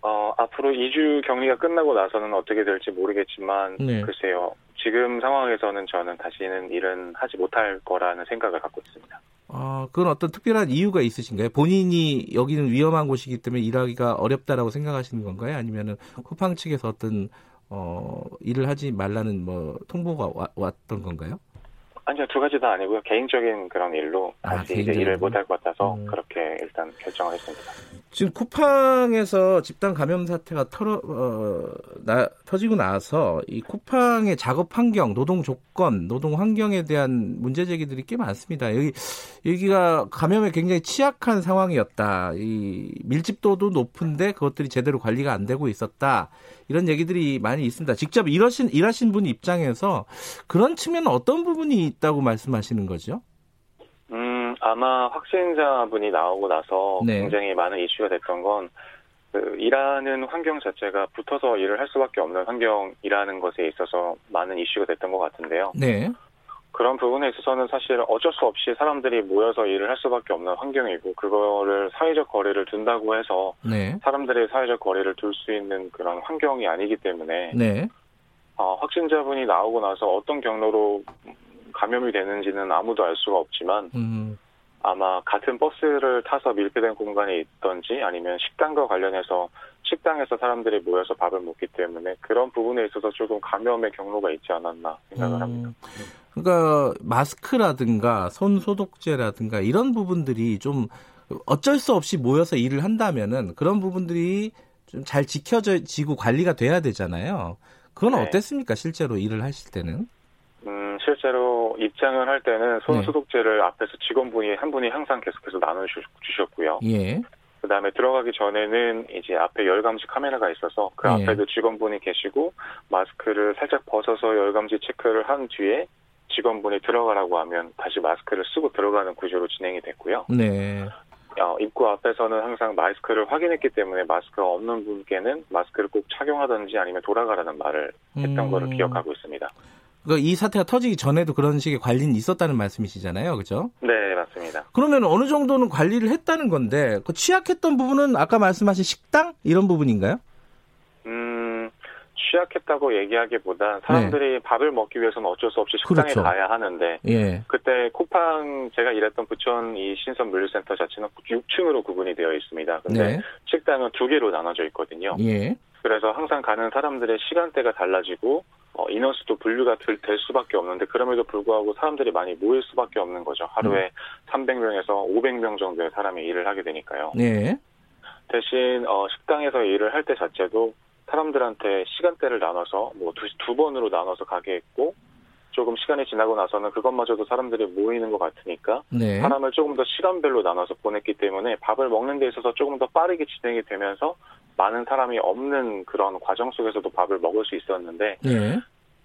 어, 앞으로 2주 격리가 끝나고 나서는 어떻게 될지 모르겠지만, 네. 글쎄요. 지금 상황에서는 저는 다시는 일은 하지 못할 거라는 생각을 갖고 있습니다. 아, 그건 어떤 특별한 이유가 있으신가요? 본인이 여기는 위험한 곳이기 때문에 일하기가 어렵다라고 생각하시는 건가요? 아니면은 쿠팡 측에서 어떤 어, 일을 하지 말라는 뭐 통보가 와, 왔던 건가요? 아니요, 두 가지 다 아니고요. 개인적인 그런 일로 아, 다시 이제 일을 못할 것 같아서 음. 그렇게 일단 결정을 했습니다. 지금 쿠팡에서 집단 감염 사태가 털어, 어, 나, 터지고 나서 이 쿠팡의 작업 환경, 노동 조건, 노동 환경에 대한 문제 제기들이 꽤 많습니다. 여기, 여기가 감염에 굉장히 취약한 상황이었다. 이 밀집도도 높은데 그것들이 제대로 관리가 안 되고 있었다. 이런 얘기들이 많이 있습니다. 직접 일하신, 일하신 분 입장에서 그런 측면은 어떤 부분이 있다고 말씀하시는 거죠? 음, 아마 확진자분이 나오고 나서 네. 굉장히 많은 이슈가 됐던 건, 그, 일하는 환경 자체가 붙어서 일을 할 수밖에 없는 환경이라는 것에 있어서 많은 이슈가 됐던 것 같은데요. 네. 그런 부분에 있어서는 사실 어쩔 수 없이 사람들이 모여서 일을 할 수밖에 없는 환경이고 그거를 사회적 거리를 둔다고 해서 네. 사람들의 사회적 거리를 둘 수 있는 그런 환경이 아니기 때문에 네. 어, 확진자분이 나오고 나서 어떤 경로로 감염이 되는지는 아무도 알 수가 없지만 음. 아마 같은 버스를 타서 밀폐된 공간에 있던지 아니면 식당과 관련해서 식당에서 사람들이 모여서 밥을 먹기 때문에 그런 부분에 있어서 조금 감염의 경로가 있지 않았나 생각을 음. 합니다. 그러니까 마스크라든가 손 소독제라든가 이런 부분들이 좀 어쩔 수 없이 모여서 일을 한다면은 그런 부분들이 좀 잘 지켜지고 관리가 돼야 되잖아요. 그건 네. 어땠습니까? 실제로 일을 하실 때는? 음, 실제로 입장을 할 때는 손 네. 소독제를 네. 앞에서 직원분이 한 분이 항상 계속해서 나눠주셨고요. 예. 그 다음에 들어가기 전에는 이제 앞에 열감지 카메라가 있어서 그 예. 앞에도 직원분이 계시고 마스크를 살짝 벗어서 열감지 체크를 한 뒤에 직원분이 들어가라고 하면 다시 마스크를 쓰고 들어가는 구조로 진행이 됐고요. 네. 어, 입구 앞에서는 항상 마스크를 확인했기 때문에 마스크가 없는 분께는 마스크를 꼭 착용하든지 아니면 돌아가라는 말을 했던 음. 거를 기억하고 있습니다. 그러니까 이 사태가 터지기 전에도 그런 식의 관리는 있었다는 말씀이시잖아요, 그렇죠? 네, 맞습니다. 그러면 어느 정도는 관리를 했다는 건데 그 취약했던 부분은 아까 말씀하신 식당 이런 부분인가요? 취약했다고 얘기하기보다 사람들이 네. 밥을 먹기 위해서는 어쩔 수 없이 식당에 그렇죠. 가야 하는데 예. 그때 쿠팡 제가 일했던 부천 이 신선 물류센터 자체는 6층으로 구분이 되어 있습니다. 근데 네. 식당은 두 개로 나눠져 있거든요. 예. 그래서 항상 가는 사람들의 시간대가 달라지고 어, 인원수도 분류가 될, 될, 수밖에 없는데 그럼에도 불구하고 사람들이 많이 모일 수밖에 없는 거죠. 하루에 음. 300명에서 500명 정도의 사람이 일을 하게 되니까요. 네. 대신 어, 식당에서 일을 할 때 자체도 사람들한테 시간대를 나눠서 뭐두 두 번으로 나눠서 가게 했고 조금 시간이 지나고 나서는 그것마저도 사람들이 모이는 것 같으니까 네. 사람을 조금 더 시간별로 나눠서 보냈기 때문에 밥을 먹는 데 있어서 조금 더 빠르게 진행이 되면서 많은 사람이 없는 그런 과정 속에서도 밥을 먹을 수 있었는데 네.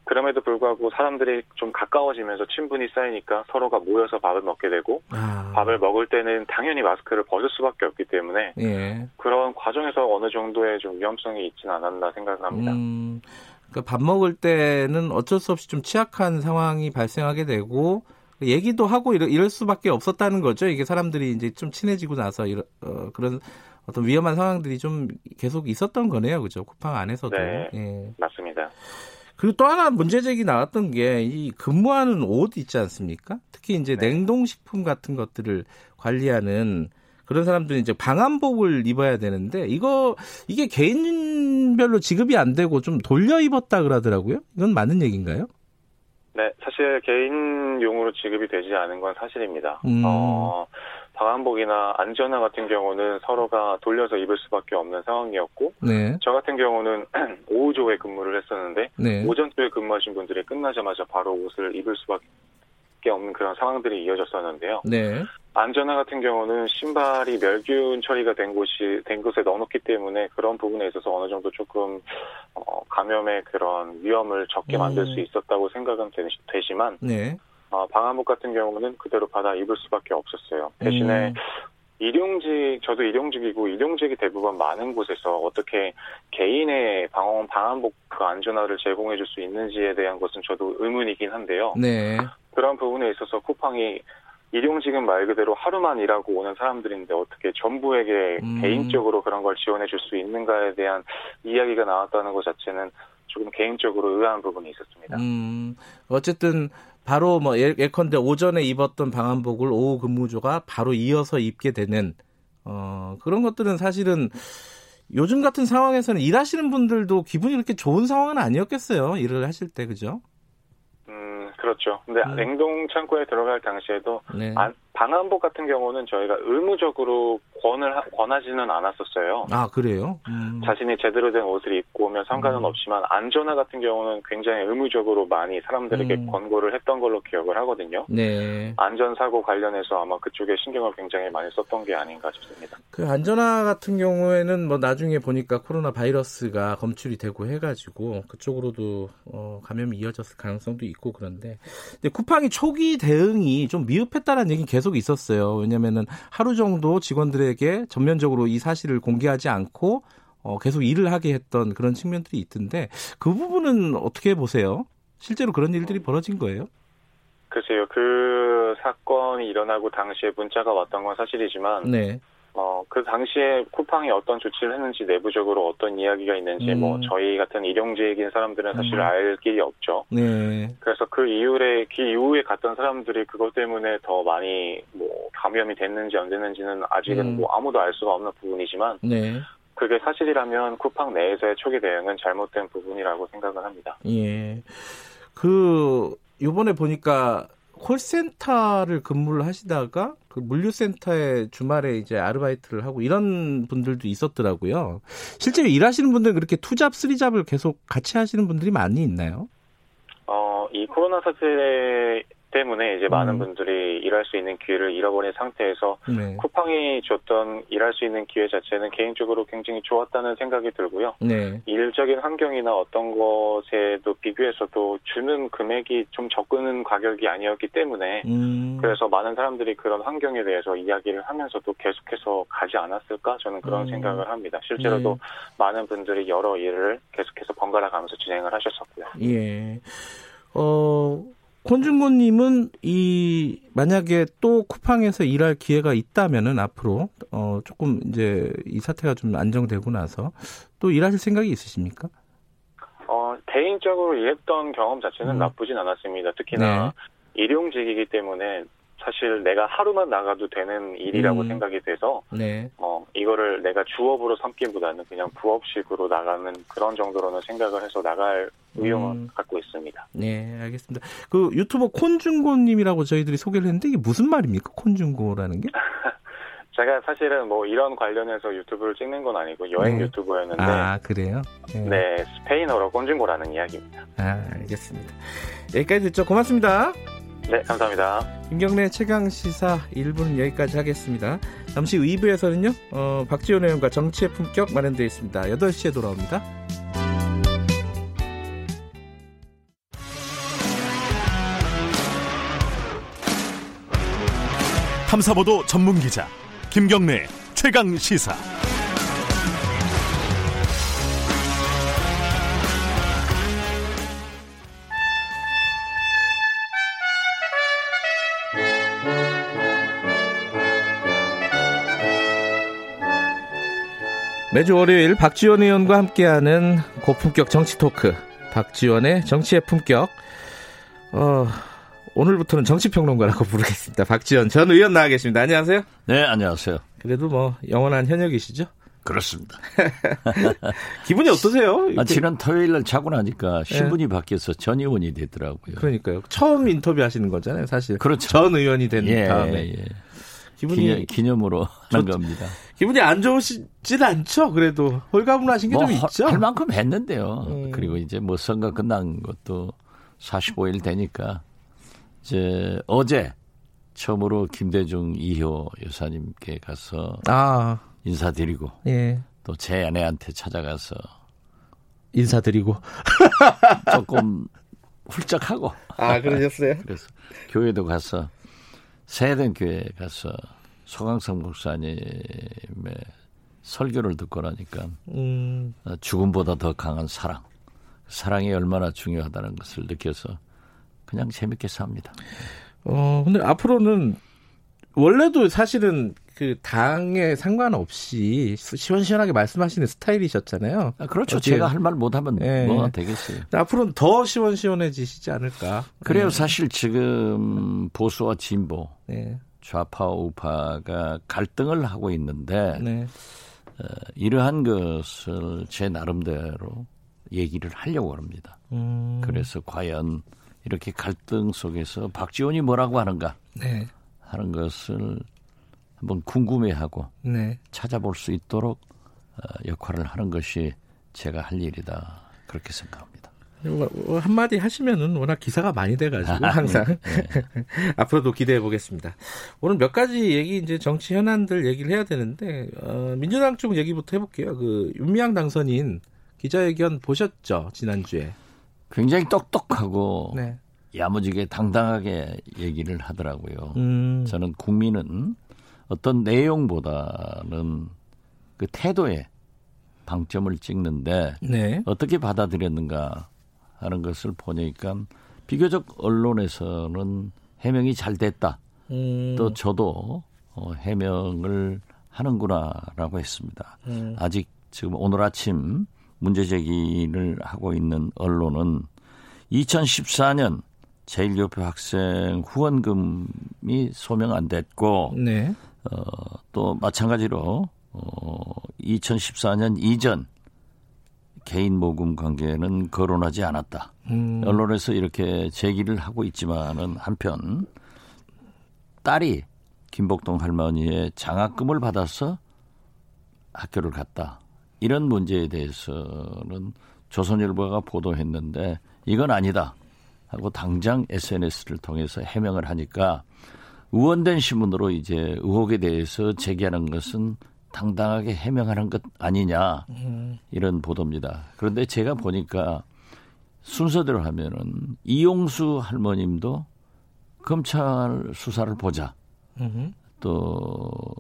그럼에도 불구하고 사람들이 좀 가까워지면서 친분이 쌓이니까 서로가 모여서 밥을 먹게 되고 아. 밥을 먹을 때는 당연히 마스크를 벗을 수밖에 없기 때문에 예. 그런 과정에서 어느 정도의 좀 위험성이 있지는 않았나 생각을 합니다. 음, 그러니까 밥 먹을 때는 어쩔 수 없이 좀 취약한 상황이 발생하게 되고 얘기도 하고 이럴, 이럴 수밖에 없었다는 거죠. 이게 사람들이 이제 좀 친해지고 나서 이런 어, 그런 어떤 위험한 상황들이 좀 계속 있었던 거네요, 그죠? 쿠팡 안에서도. 네, 예. 맞습니다. 그리고 또 하나 문제 제기 나왔던 게 이 근무하는 옷 있지 않습니까? 특히 이제 네. 냉동식품 같은 것들을 관리하는 그런 사람들이 이제 방한복을 입어야 되는데 이거 이게 개인별로 지급이 안 되고 좀 돌려 입었다 그러더라고요. 이건 맞는 얘기인가요? 네, 사실 개인용으로 지급이 되지 않은 건 사실입니다. 음. 어, 방한복이나 안전화 같은 경우는 서로가 돌려서 입을 수밖에 없는 상황이었고 네. 저 같은 경우는 오후조에 근무를 했었는데 네. 오전조에 근무하신 분들이 끝나자마자 바로 옷을 입을 수밖에 없는 그런 상황들이 이어졌었는데요. 네. 안전화 같은 경우는 신발이 멸균 처리가 된 곳이 된 곳에 넣어놓기 때문에 그런 부분에 있어서 어느 정도 조금 어, 감염의 그런 위험을 적게 만들 수 음. 있었다고 생각은 되지만 네. 어, 방화복 같은 경우는 그대로 받아 입을 수밖에 없었어요. 대신에 음. 일용직 저도 일용직이고 일용직이 대부분 많은 곳에서 어떻게 개인의 방언 방한복 그 안전화를 제공해 줄 수 있는지에 대한 것은 저도 의문이긴 한데요. 네. 그런 부분에 있어서 쿠팡이 일용직은 말 그대로 하루만 일하고 오는 사람들인데 어떻게 전부에게 음. 개인적으로 그런 걸 지원해 줄 수 있는가에 대한 이야기가 나왔다는 것 자체는 조금 개인적으로 의아한 부분이 있었습니다. 음, 어쨌든 바로 뭐 예, 예컨대 오전에 입었던 방한복을 오후 근무조가 바로 이어서 입게 되는 어, 그런 것들은 사실은 요즘 같은 상황에서는 일하시는 분들도 기분이 그렇게 좋은 상황은 아니었겠어요. 일을 하실 때 그죠? 그렇죠. 근데 음. 냉동 창고에 들어갈 당시에도 네. 안, 방한복 같은 경우는 저희가 의무적으로 권을 권하지는 않았었어요. 아 그래요? 음. 자신이 제대로 된 옷을 입고 오면 상관은 음. 없지만 안전화 같은 경우는 굉장히 의무적으로 많이 사람들에게 음. 권고를 했던 걸로 기억을 하거든요. 네. 안전 사고 관련해서 아마 그쪽에 신경을 굉장히 많이 썼던 게 아닌가 싶습니다. 그 안전화 같은 경우에는 뭐 나중에 보니까 코로나 바이러스가 검출이 되고 해가지고 그쪽으로도 어, 감염이 이어졌을 가능성도 있고 그런데 쿠팡이 초기 대응이 좀 미흡했다는 얘기 계속 있었어요. 왜냐면은 하루 정도 직원들에게 전면적으로 이 사실을 공개하지 않고 어, 계속 일을 하게 했던 그런 측면들이 있던데 그 부분은 어떻게 보세요? 실제로 그런 일들이 벌어진 거예요? 글쎄요. 그 사건이 일어나고 당시에 문자가 왔던 건 사실이지만 네. 어, 그 당시에 쿠팡이 어떤 조치를 했는지 내부적으로 어떤 이야기가 있는지 뭐 음. 뭐 저희 같은 일용직인 사람들은 사실 음. 알 길이 없죠. 네. 그래서 그 이후에 그 이후에 갔던 사람들이 그것 때문에 더 많이 뭐 감염이 됐는지 안 됐는지는 아직은 음. 뭐 아무도 알 수가 없는 부분이지만 네. 그게 사실이라면 쿠팡 내에서의 초기 대응은 잘못된 부분이라고 생각을 합니다. 예. 그 요번에 보니까 콜센터를 근무를 하시다가 그 물류센터에 주말에 이제 아르바이트를 하고 이런 분들도 있었더라고요. 실제로 일하시는 분들은 그렇게 투잡, 쓰리잡을 계속 같이 하시는 분들이 많이 있나요? 어, 이 코로나 사태 때문에 이제 많은 음. 분들이 일할 수 있는 기회를 잃어버린 상태에서 네. 쿠팡이 줬던 일할 수 있는 기회 자체는 개인적으로 굉장히 좋았다는 생각이 들고요. 네. 일적인 환경이나 어떤 것에도 비교해서도 주는 금액이 좀 적은 가격이 아니었기 때문에 음. 그래서 많은 사람들이 그런 환경에 대해서 이야기를 하면서도 계속해서 가지 않았을까 저는 그런 음. 생각을 합니다. 실제로도 네. 많은 분들이 여러 일을 계속해서 번갈아 가면서 진행을 하셨었고요. 예. 어, 권준곤님은 이 만약에 또 쿠팡에서 일할 기회가 있다면은 앞으로 어 조금 이제 이 사태가 좀 안정되고 나서 또 일하실 생각이 있으십니까? 어 개인적으로 일했던 경험 자체는 음. 나쁘진 않았습니다. 특히나 네. 일용직이기 때문에 사실 내가 하루만 나가도 되는 일이라고 음. 생각이 돼서 네. 어 이거를 내가 주업으로 삼기보다는 그냥 부업식으로 나가는 그런 정도로는 생각을 해서 나갈 의욕은 음. 갖고 있습니다. 네, 알겠습니다. 그 유튜버 콘중고님이라고 저희들이 소개를 했는데 이게 무슨 말입니까? 콘중고라는 게? 제가 사실은 뭐 이런 관련해서 유튜브를 찍는 건 아니고 여행 네. 유튜버였는데 아 그래요? 네. 네 스페인어로 콘중고라는 이야기입니다. 아 알겠습니다. 여기까지 듣죠. 고맙습니다. 네, 감사합니다. 김경래 최강 시사 1부는 여기까지 하겠습니다. 잠시 후 2부에서는요, 어, 박지원 의원과 정치의 품격 마련되어 있습니다. 8시에 돌아옵니다. 탐사보도 전문 기자 김경래 최강 시사. 매주 월요일 박지원 의원과 함께하는 고품격 정치 토크 박지원의 정치의 품격 어, 오늘부터는 정치평론가라고 부르겠습니다. 박지원 전 의원 나와 계십니다. 안녕하세요. 네, 안녕하세요. 그래도 뭐 영원한 현역이시죠? 그렇습니다. 기분이 어떠세요? 아, 지난 토요일 날 자고 나니까 신분이 네. 바뀌어서 전 의원이 됐더라고요. 그러니까요. 처음 인터뷰 하시는 거잖아요, 사실. 그렇죠. 전 의원이 된 예, 다음에. 예. 기분이 기념, 으로 하는 겁니다. 기분이 안 좋으시진 않죠? 그래도 홀가분하신 게좀 뭐, 있죠. 할 만큼 했는데요. 음. 그리고 이제 뭐 선거 끝난 것도 45일 되니까 이제 어제 처음으로 김대중 이효 여사님께 가서 아. 인사드리고 예. 또 제 아내한테 찾아가서 인사드리고 조금 훌쩍하고 아 그러셨어요? 그래서 교회도 가서 세den 교회 가서 소강성 목사님의 설교를 듣고 나니까 음. 죽음보다 더 강한 사랑, 사랑이 얼마나 중요하다는 것을 느껴서 그냥 재밌게 삽니다. 어 근데 앞으로는 원래도 사실은 그 당에 상관없이 시원시원하게 말씀하시는 스타일이셨잖아요. 아, 그렇죠. 어찌, 제가 할 말 못하면 네. 뭐가 되겠어요. 앞으로는 더 시원시원해지시지 않을까. 그래요. 네. 사실 지금 보수와 진보, 네. 좌파 우파가 갈등을 하고 있는데 네. 어, 이러한 것을 제 나름대로 얘기를 하려고 합니다. 음. 그래서 과연 이렇게 갈등 속에서 박지원이 뭐라고 하는가 네. 하는 것을 한번 궁금해하고 네. 찾아볼 수 있도록 어, 역할을 하는 것이 제가 할 일이다 그렇게 생각합니다. 뭐, 뭐 한마디 하시면은 워낙 기사가 많이 돼가지고 아, 항상 네. 앞으로도 기대해 보겠습니다. 오늘 몇 가지 얘기 이제 정치 현안들 얘기를 해야 되는데 어, 민주당 쪽 얘기부터 해볼게요. 그 윤미향 당선인 기자회견 보셨죠 지난 주에? 굉장히 똑똑하고 네. 야무지게 당당하게 얘기를 하더라고요. 음. 저는 국민은 어떤 내용보다는 그 태도에 방점을 찍는데 네. 어떻게 받아들였는가 하는 것을 보니까 비교적 언론에서는 해명이 잘 됐다. 음. 또 저도 어, 해명을 하는구나라고 했습니다. 음. 아직 지금 오늘 아침 문제 제기를 하고 있는 언론은 2014년 제1교표 학생 후원금이 소명 안 됐고 네. 어, 또 마찬가지로 어, 2014년 이전 개인 모금 관계는 거론하지 않았다. 음. 언론에서 이렇게 제기를 하고 있지만은 한편 딸이 김복동 할머니의 장학금을 받아서 학교를 갔다. 이런 문제에 대해서는 조선일보가 보도했는데 이건 아니다 하고 당장 SNS를 통해서 해명을 하니까 의원된 신문으로 이제 의혹에 대해서 제기하는 것은 당당하게 해명하는 것 아니냐 이런 보도입니다. 그런데 제가 보니까 순서대로 하면은 이용수 할머님도 검찰 수사를 보자. 또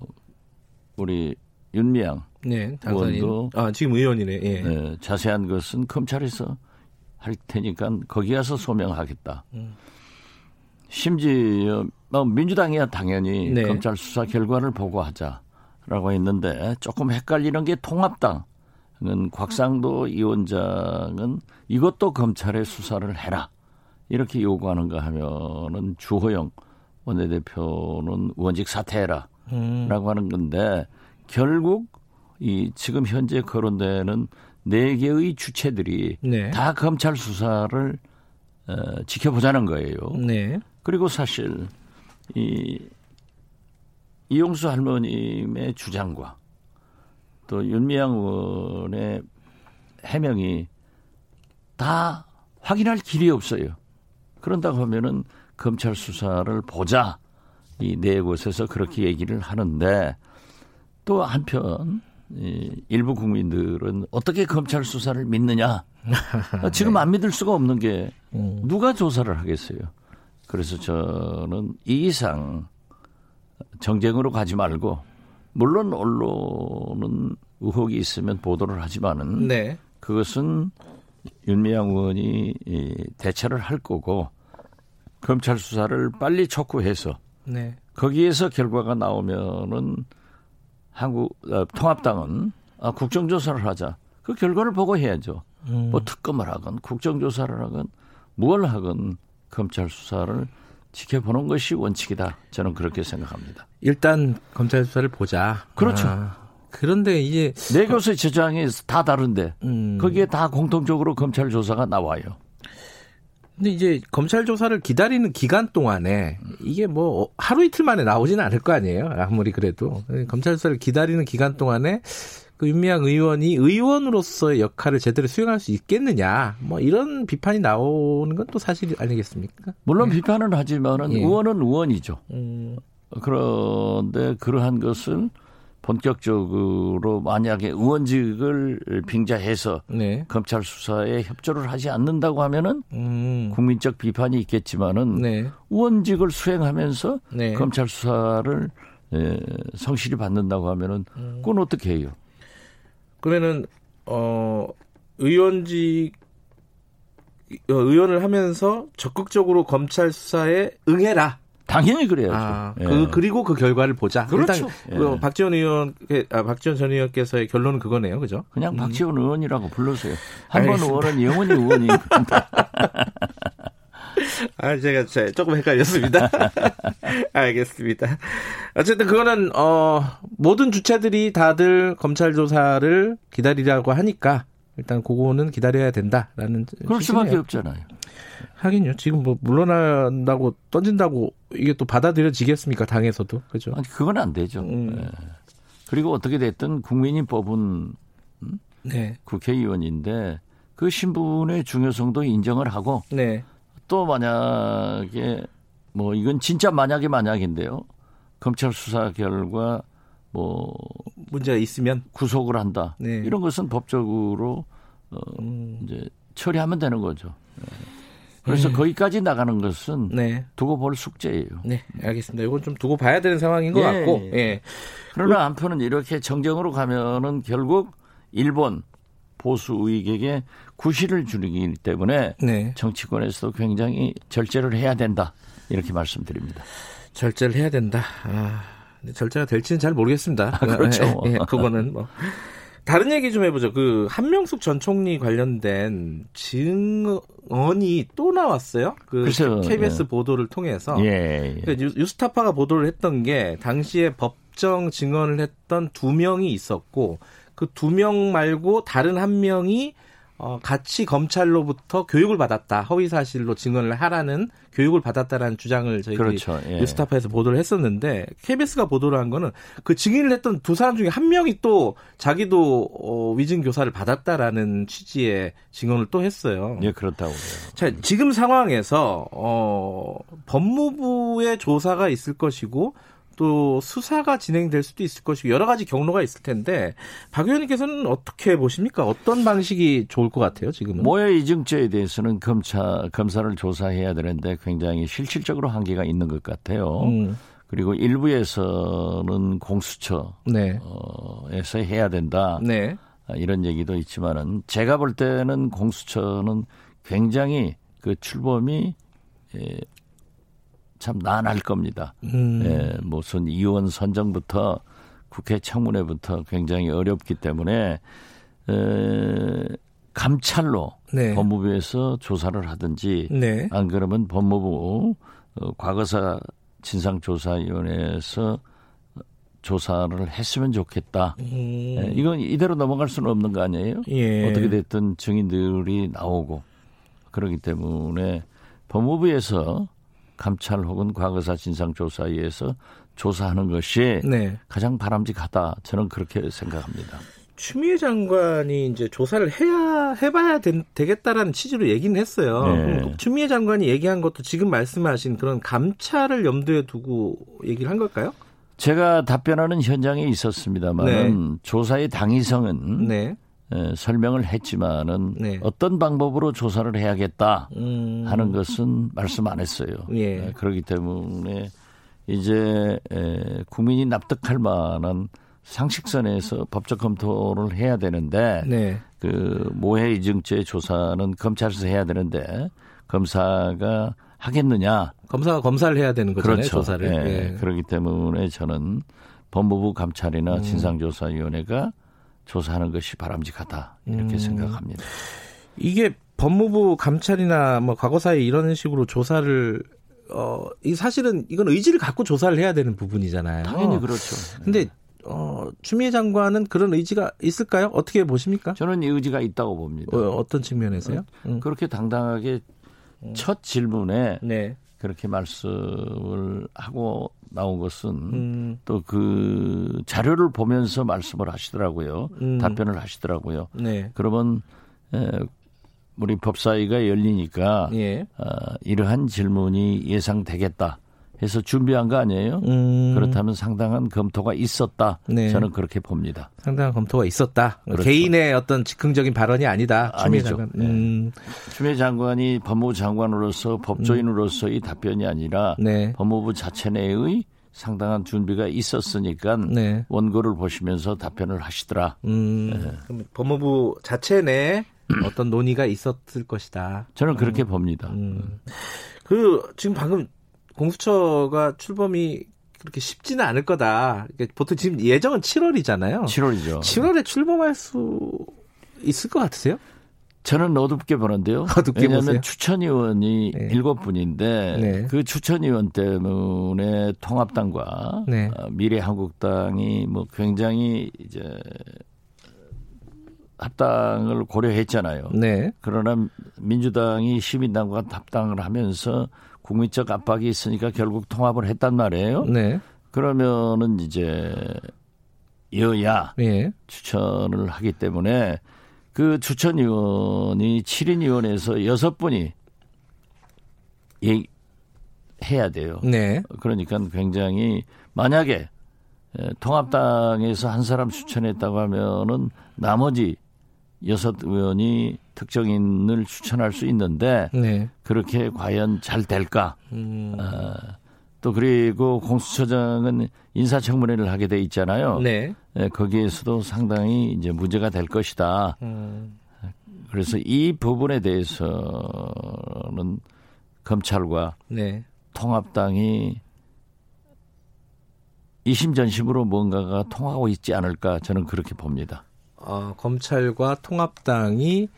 우리 윤미향 네, 의원도 아 지금 의원이네. 예. 네, 자세한 것은 검찰에서 할 테니까 거기 가서 소명하겠다. 음. 심지어 뭐 민주당이야 당연히 네. 검찰 수사 결과를 보고하자 라고 했는데 조금 헷갈리는 게 통합당은 곽상도 위원장은 이것도 검찰의 수사를 해라 이렇게 요구하는가 하면은 주호영 원내대표는 의원직 사퇴해라라고 음. 하는 건데 결국 이 지금 현재 거론되는 네 개의 주체들이 네. 다 검찰 수사를 어, 지켜보자는 거예요. 네. 그리고 사실 이 이용수 할머님의 주장과 또 윤미향 의원의 해명이 다 확인할 길이 없어요. 그런다고 하면은 검찰 수사를 보자 이 네 곳에서 그렇게 얘기를 하는데 또 한편 이 일부 국민들은 어떻게 검찰 수사를 믿느냐 지금 네. 안 믿을 수가 없는 게 음. 누가 조사를 하겠어요. 그래서 저는 이 이상 정쟁으로 가지 말고 물론 언론은 의혹이 있으면 보도를 하지만은 네. 그것은 윤미향 의원이 대처를 할 거고 검찰 수사를 빨리 촉구해서 네. 거기에서 결과가 나오면은 한국 어, 통합당은 아, 국정조사를 하자 그 결과를 보고 해야죠. 음. 뭐 특검을 하건 국정조사를 하건 무엇을 하건 검찰 수사를 지켜보는 것이 원칙이다. 저는 그렇게 생각합니다. 일단 검찰 수사를 보자. 그렇죠. 아, 그런데 이제 내 교수의 주장이 다 다른데 음. 거기에 다 공통적으로 검찰 조사가 나와요. 근데 이제 검찰 조사를 기다리는 기간 동안에 이게 뭐 하루 이틀 만에 나오지는 않을 거 아니에요. 아무리 그래도 검찰 조사를 기다리는 기간 동안에 그 윤미향 의원이 의원으로서의 역할을 제대로 수행할 수 있겠느냐 뭐 이런 비판이 나오는 건 또 사실 아니겠습니까? 물론 네. 비판은 하지만은 예. 의원은 의원이죠. 음. 그런데 그러한 것은 본격적으로 만약에 의원직을 빙자해서 네. 검찰 수사에 협조를 하지 않는다고 하면은 음. 국민적 비판이 있겠지만은 네. 의원직을 수행하면서 네. 검찰 수사를 에, 성실히 받는다고 하면은 음. 그건 어떻게 해요? 그러면은 어 의원직 어, 의원을 하면서 적극적으로 검찰 수사에 응해라. 당연히 그래야죠. 아, 예. 그 그리고 그 결과를 보자. 그렇죠. 일단 그 예. 박지원 의원, 아, 박지원 전 의원께서의 결론은 그거네요, 그죠? 그냥 음. 박지원 의원이라고 불러세요. 한 번 의원은 영원히 의원입니다. 아, 제가 조금 헷갈렸습니다. 알겠습니다. 어쨌든 그거는 어 모든 주체들이 다들 검찰 조사를 기다리라고 하니까 일단 그거는 기다려야 된다라는 그럴 수밖에 없잖아요. 하긴요. 지금 뭐 물러난다고 던진다고 이게 또 받아들여지겠습니까? 당에서도 그죠? 아니 그건 안 되죠. 음. 네. 그리고 어떻게 됐든 국민이 뽑은 음? 네. 국회의원인데 그 신분의 중요성도 인정을 하고 네. 또 만약에 뭐 이건 진짜 만약에 만약인데요. 검찰 수사 결과 뭐 문제가 있으면 구속을 한다. 네. 이런 것은 법적으로 어 음. 이제 처리하면 되는 거죠. 네. 그래서 네. 거기까지 나가는 것은 네. 두고 볼 숙제예요. 네, 알겠습니다. 이건 좀 두고 봐야 되는 상황인 것 예, 같고. 예. 그러나 한편은 이렇게 정정으로 가면은 결국 일본 보수 우익에게 구실을 주기 때문에 네. 정치권에서도 굉장히 절제를 해야 된다 이렇게 말씀드립니다. 절제를 해야 된다. 아, 절제가 될지는 잘 모르겠습니다. 아, 그렇죠. 예, 예, 그거는 뭐. 다른 얘기 좀 해보죠. 그 한명숙 전 총리 관련된 증언이 또 나왔어요. 그 글쎄요, KBS 예. 보도를 통해서 예, 예. 그 뉴스타파가 보도를 했던 게 당시에 법정 증언을 했던 두 명이 있었고 그 두 명 말고 다른 한 명이 어, 같이 검찰로부터 교육을 받았다. 허위 사실로 증언을 하라는 교육을 받았다라는 주장을 저희 그렇죠. 예. 뉴스타파에서 보도를 했었는데 KBS가 보도를 한 거는 그 증인을 했던 두 사람 중에 한 명이 또 자기도 어, 위증 교사를 받았다라는 취지의 증언을 또 했어요. 예, 그렇다고요. 자, 지금 상황에서 어, 법무부의 조사가 있을 것이고 또 수사가 진행될 수도 있을 것이고 여러 가지 경로가 있을 텐데 박 의원님께서는 어떻게 보십니까? 어떤 방식이 좋을 것 같아요? 지금은 모해 이중죄에 대해서는 검찰 검사를 조사해야 되는데 굉장히 실질적으로 한계가 있는 것 같아요. 음. 그리고 일부에서는 공수처에서 네. 해야 된다. 네. 아, 이런 얘기도 있지만은 제가 볼 때는 공수처는 굉장히 그 출범이 참 난할 겁니다. 음. 예, 무슨 의원 선정부터 국회 청문회부터 굉장히 어렵기 때문에 에, 감찰로 네. 법무부에서 조사를 하든지 네. 안 그러면 법무부 어, 과거사 진상조사위원회에서 조사를 했으면 좋겠다. 음. 예, 이건 이대로 넘어갈 수는 없는 거 아니에요? 예. 어떻게 됐든 증인들이 나오고 그러기 때문에 법무부에서 감찰 혹은 과거사 진상조사위에서 조사하는 것이 네. 가장 바람직하다. 저는 그렇게 생각합니다. 추미애 장관이 이제 조사를 해야 해봐야 되, 겠다라는 취지로 얘기는 했어요. 네. 추미애 장관이 얘기한 것도 지금 말씀하신 그런 감찰을 염두에 두고 얘기를 한 걸까요? 제가 답변하는 현장에 있었습니다만 네. 조사의 당위성은 네. 에, 설명을 했지만은 네. 어떤 방법으로 조사를 해야겠다 음. 하는 것은 말씀 안 했어요. 예. 에, 그렇기 때문에 이제 에, 국민이 납득할 만한 상식선에서 법적 검토를 해야 되는데 네. 그 모해 이중죄 조사는 검찰에서 해야 되는데 검사가 하겠느냐? 검사가 검사를 해야 되는 거잖아요. 그렇죠. 조사를. 예. 예. 그렇기 때문에 저는 법무부 감찰이나 음. 진상조사위원회가 조사하는 것이 바람직하다 이렇게 음. 생각합니다. 이게 법무부 감찰이나 뭐 과거사에 이런 식으로 조사를 어, 이 사실은 이건 의지를 갖고 조사를 해야 되는 부분이잖아요. 당연히 그렇죠. 근데 어, 추미애 장관은 그런 의지가 있을까요? 어떻게 보십니까? 저는 의지가 있다고 봅니다. 어, 떤 측면에서요? 음. 그렇게 당당하게 음. 첫 질문에 네. 그렇게 말씀을 하고 나온 것은 음. 또그 자료를 보면서 말씀을 하시더라고요. 음. 답변을 하시더라고요. 네. 그러면 에, 우리 법사위가 열리니까 예. 어, 이러한 질문이 예상되겠다. 해서 준비한 거 아니에요? 음. 그렇다면 상당한 검토가 있었다. 네. 저는 그렇게 봅니다. 상당한 검토가 있었다. 그렇죠. 개인의 어떤 즉흥적인 발언이 아니다. 추미애 장관. 네. 음. 추미애 장관이 법무부 장관으로서 법조인으로서의 답변이 아니라 네. 법무부 자체 내의 상당한 준비가 있었으니까 네. 원고를 보시면서 답변을 하시더라. 음. 네. 법무부 자체 내에 어떤 논의가 있었을 것이다. 저는 그렇게 음. 봅니다. 음. 그 지금 방금 공수처가 출범이 그렇게 쉽지는 않을 거다. 보통 지금 예정은 7월이잖아요. 7월이죠. 7월에 출범할 수 있을 것 같으세요? 저는 어둡게 보는데요. 어둡게 왜냐하면 보세요? 추천위원이 일곱 네. 분인데 네. 그 추천위원 때문에 통합당과 네. 어, 미래한국당이 뭐 굉장히 이제 합당을 고려했잖아요. 네. 그러나 민주당이 시민당과 합당을 하면서 국민적 압박이 있으니까 결국 통합을 했단 말이에요. 네. 그러면은 이제 여야 네. 추천을 하기 때문에 그 추천위원이 7인 위원회에서 6분이 예, 해야 돼요. 네. 그러니까 굉장히 만약에 통합당에서 한 사람 추천했다고 하면은 나머지 여섯 의원이 특정인을 추천할 수 있는데 네. 그렇게 과연 잘 될까? 음. 어, 또 그리고 공수처장은 인사청문회를 하게 돼 있잖아요. 네. 네, 거기에서도 상당히 이제 문제가 될 것이다. 음. 그래서 이 부분에 대해서는 검찰과 네. 통합당이 이심전심으로 뭔가가 통하고 있지 않을까 저는 그렇게 봅니다. 어, 검찰과 통합당이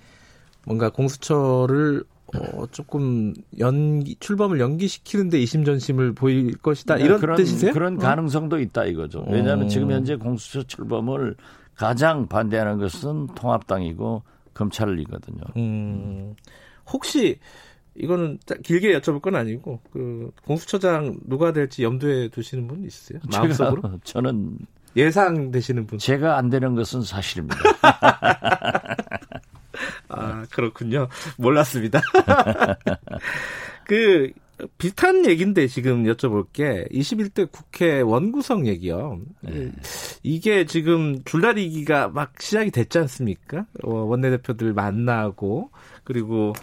뭔가 공수처를 어, 조금 연기 출범을 연기시키는데 이심전심을 보일 것이다 네, 이런 그런, 뜻이세요? 그런 어? 가능성도 있다 이거죠. 왜냐하면 어. 지금 현재 공수처 출범을 가장 반대하는 것은 통합당이고 검찰이거든요. 음, 혹시 이거는 길게 여쭤볼 건 아니고 그 공수처장 누가 될지 염두에 두시는 분 있으세요? 마음속으로? 저는 예상되시는 분. 제가 안 되는 것은 사실입니다. 아, 그렇군요. 몰랐습니다. 그, 비슷한 얘기인데 지금 여쭤볼 게 21대 국회 원구성 얘기요. 네. 이게 지금 줄다리기가 막 시작이 됐지 않습니까? 어, 원내대표들 만나고 그리고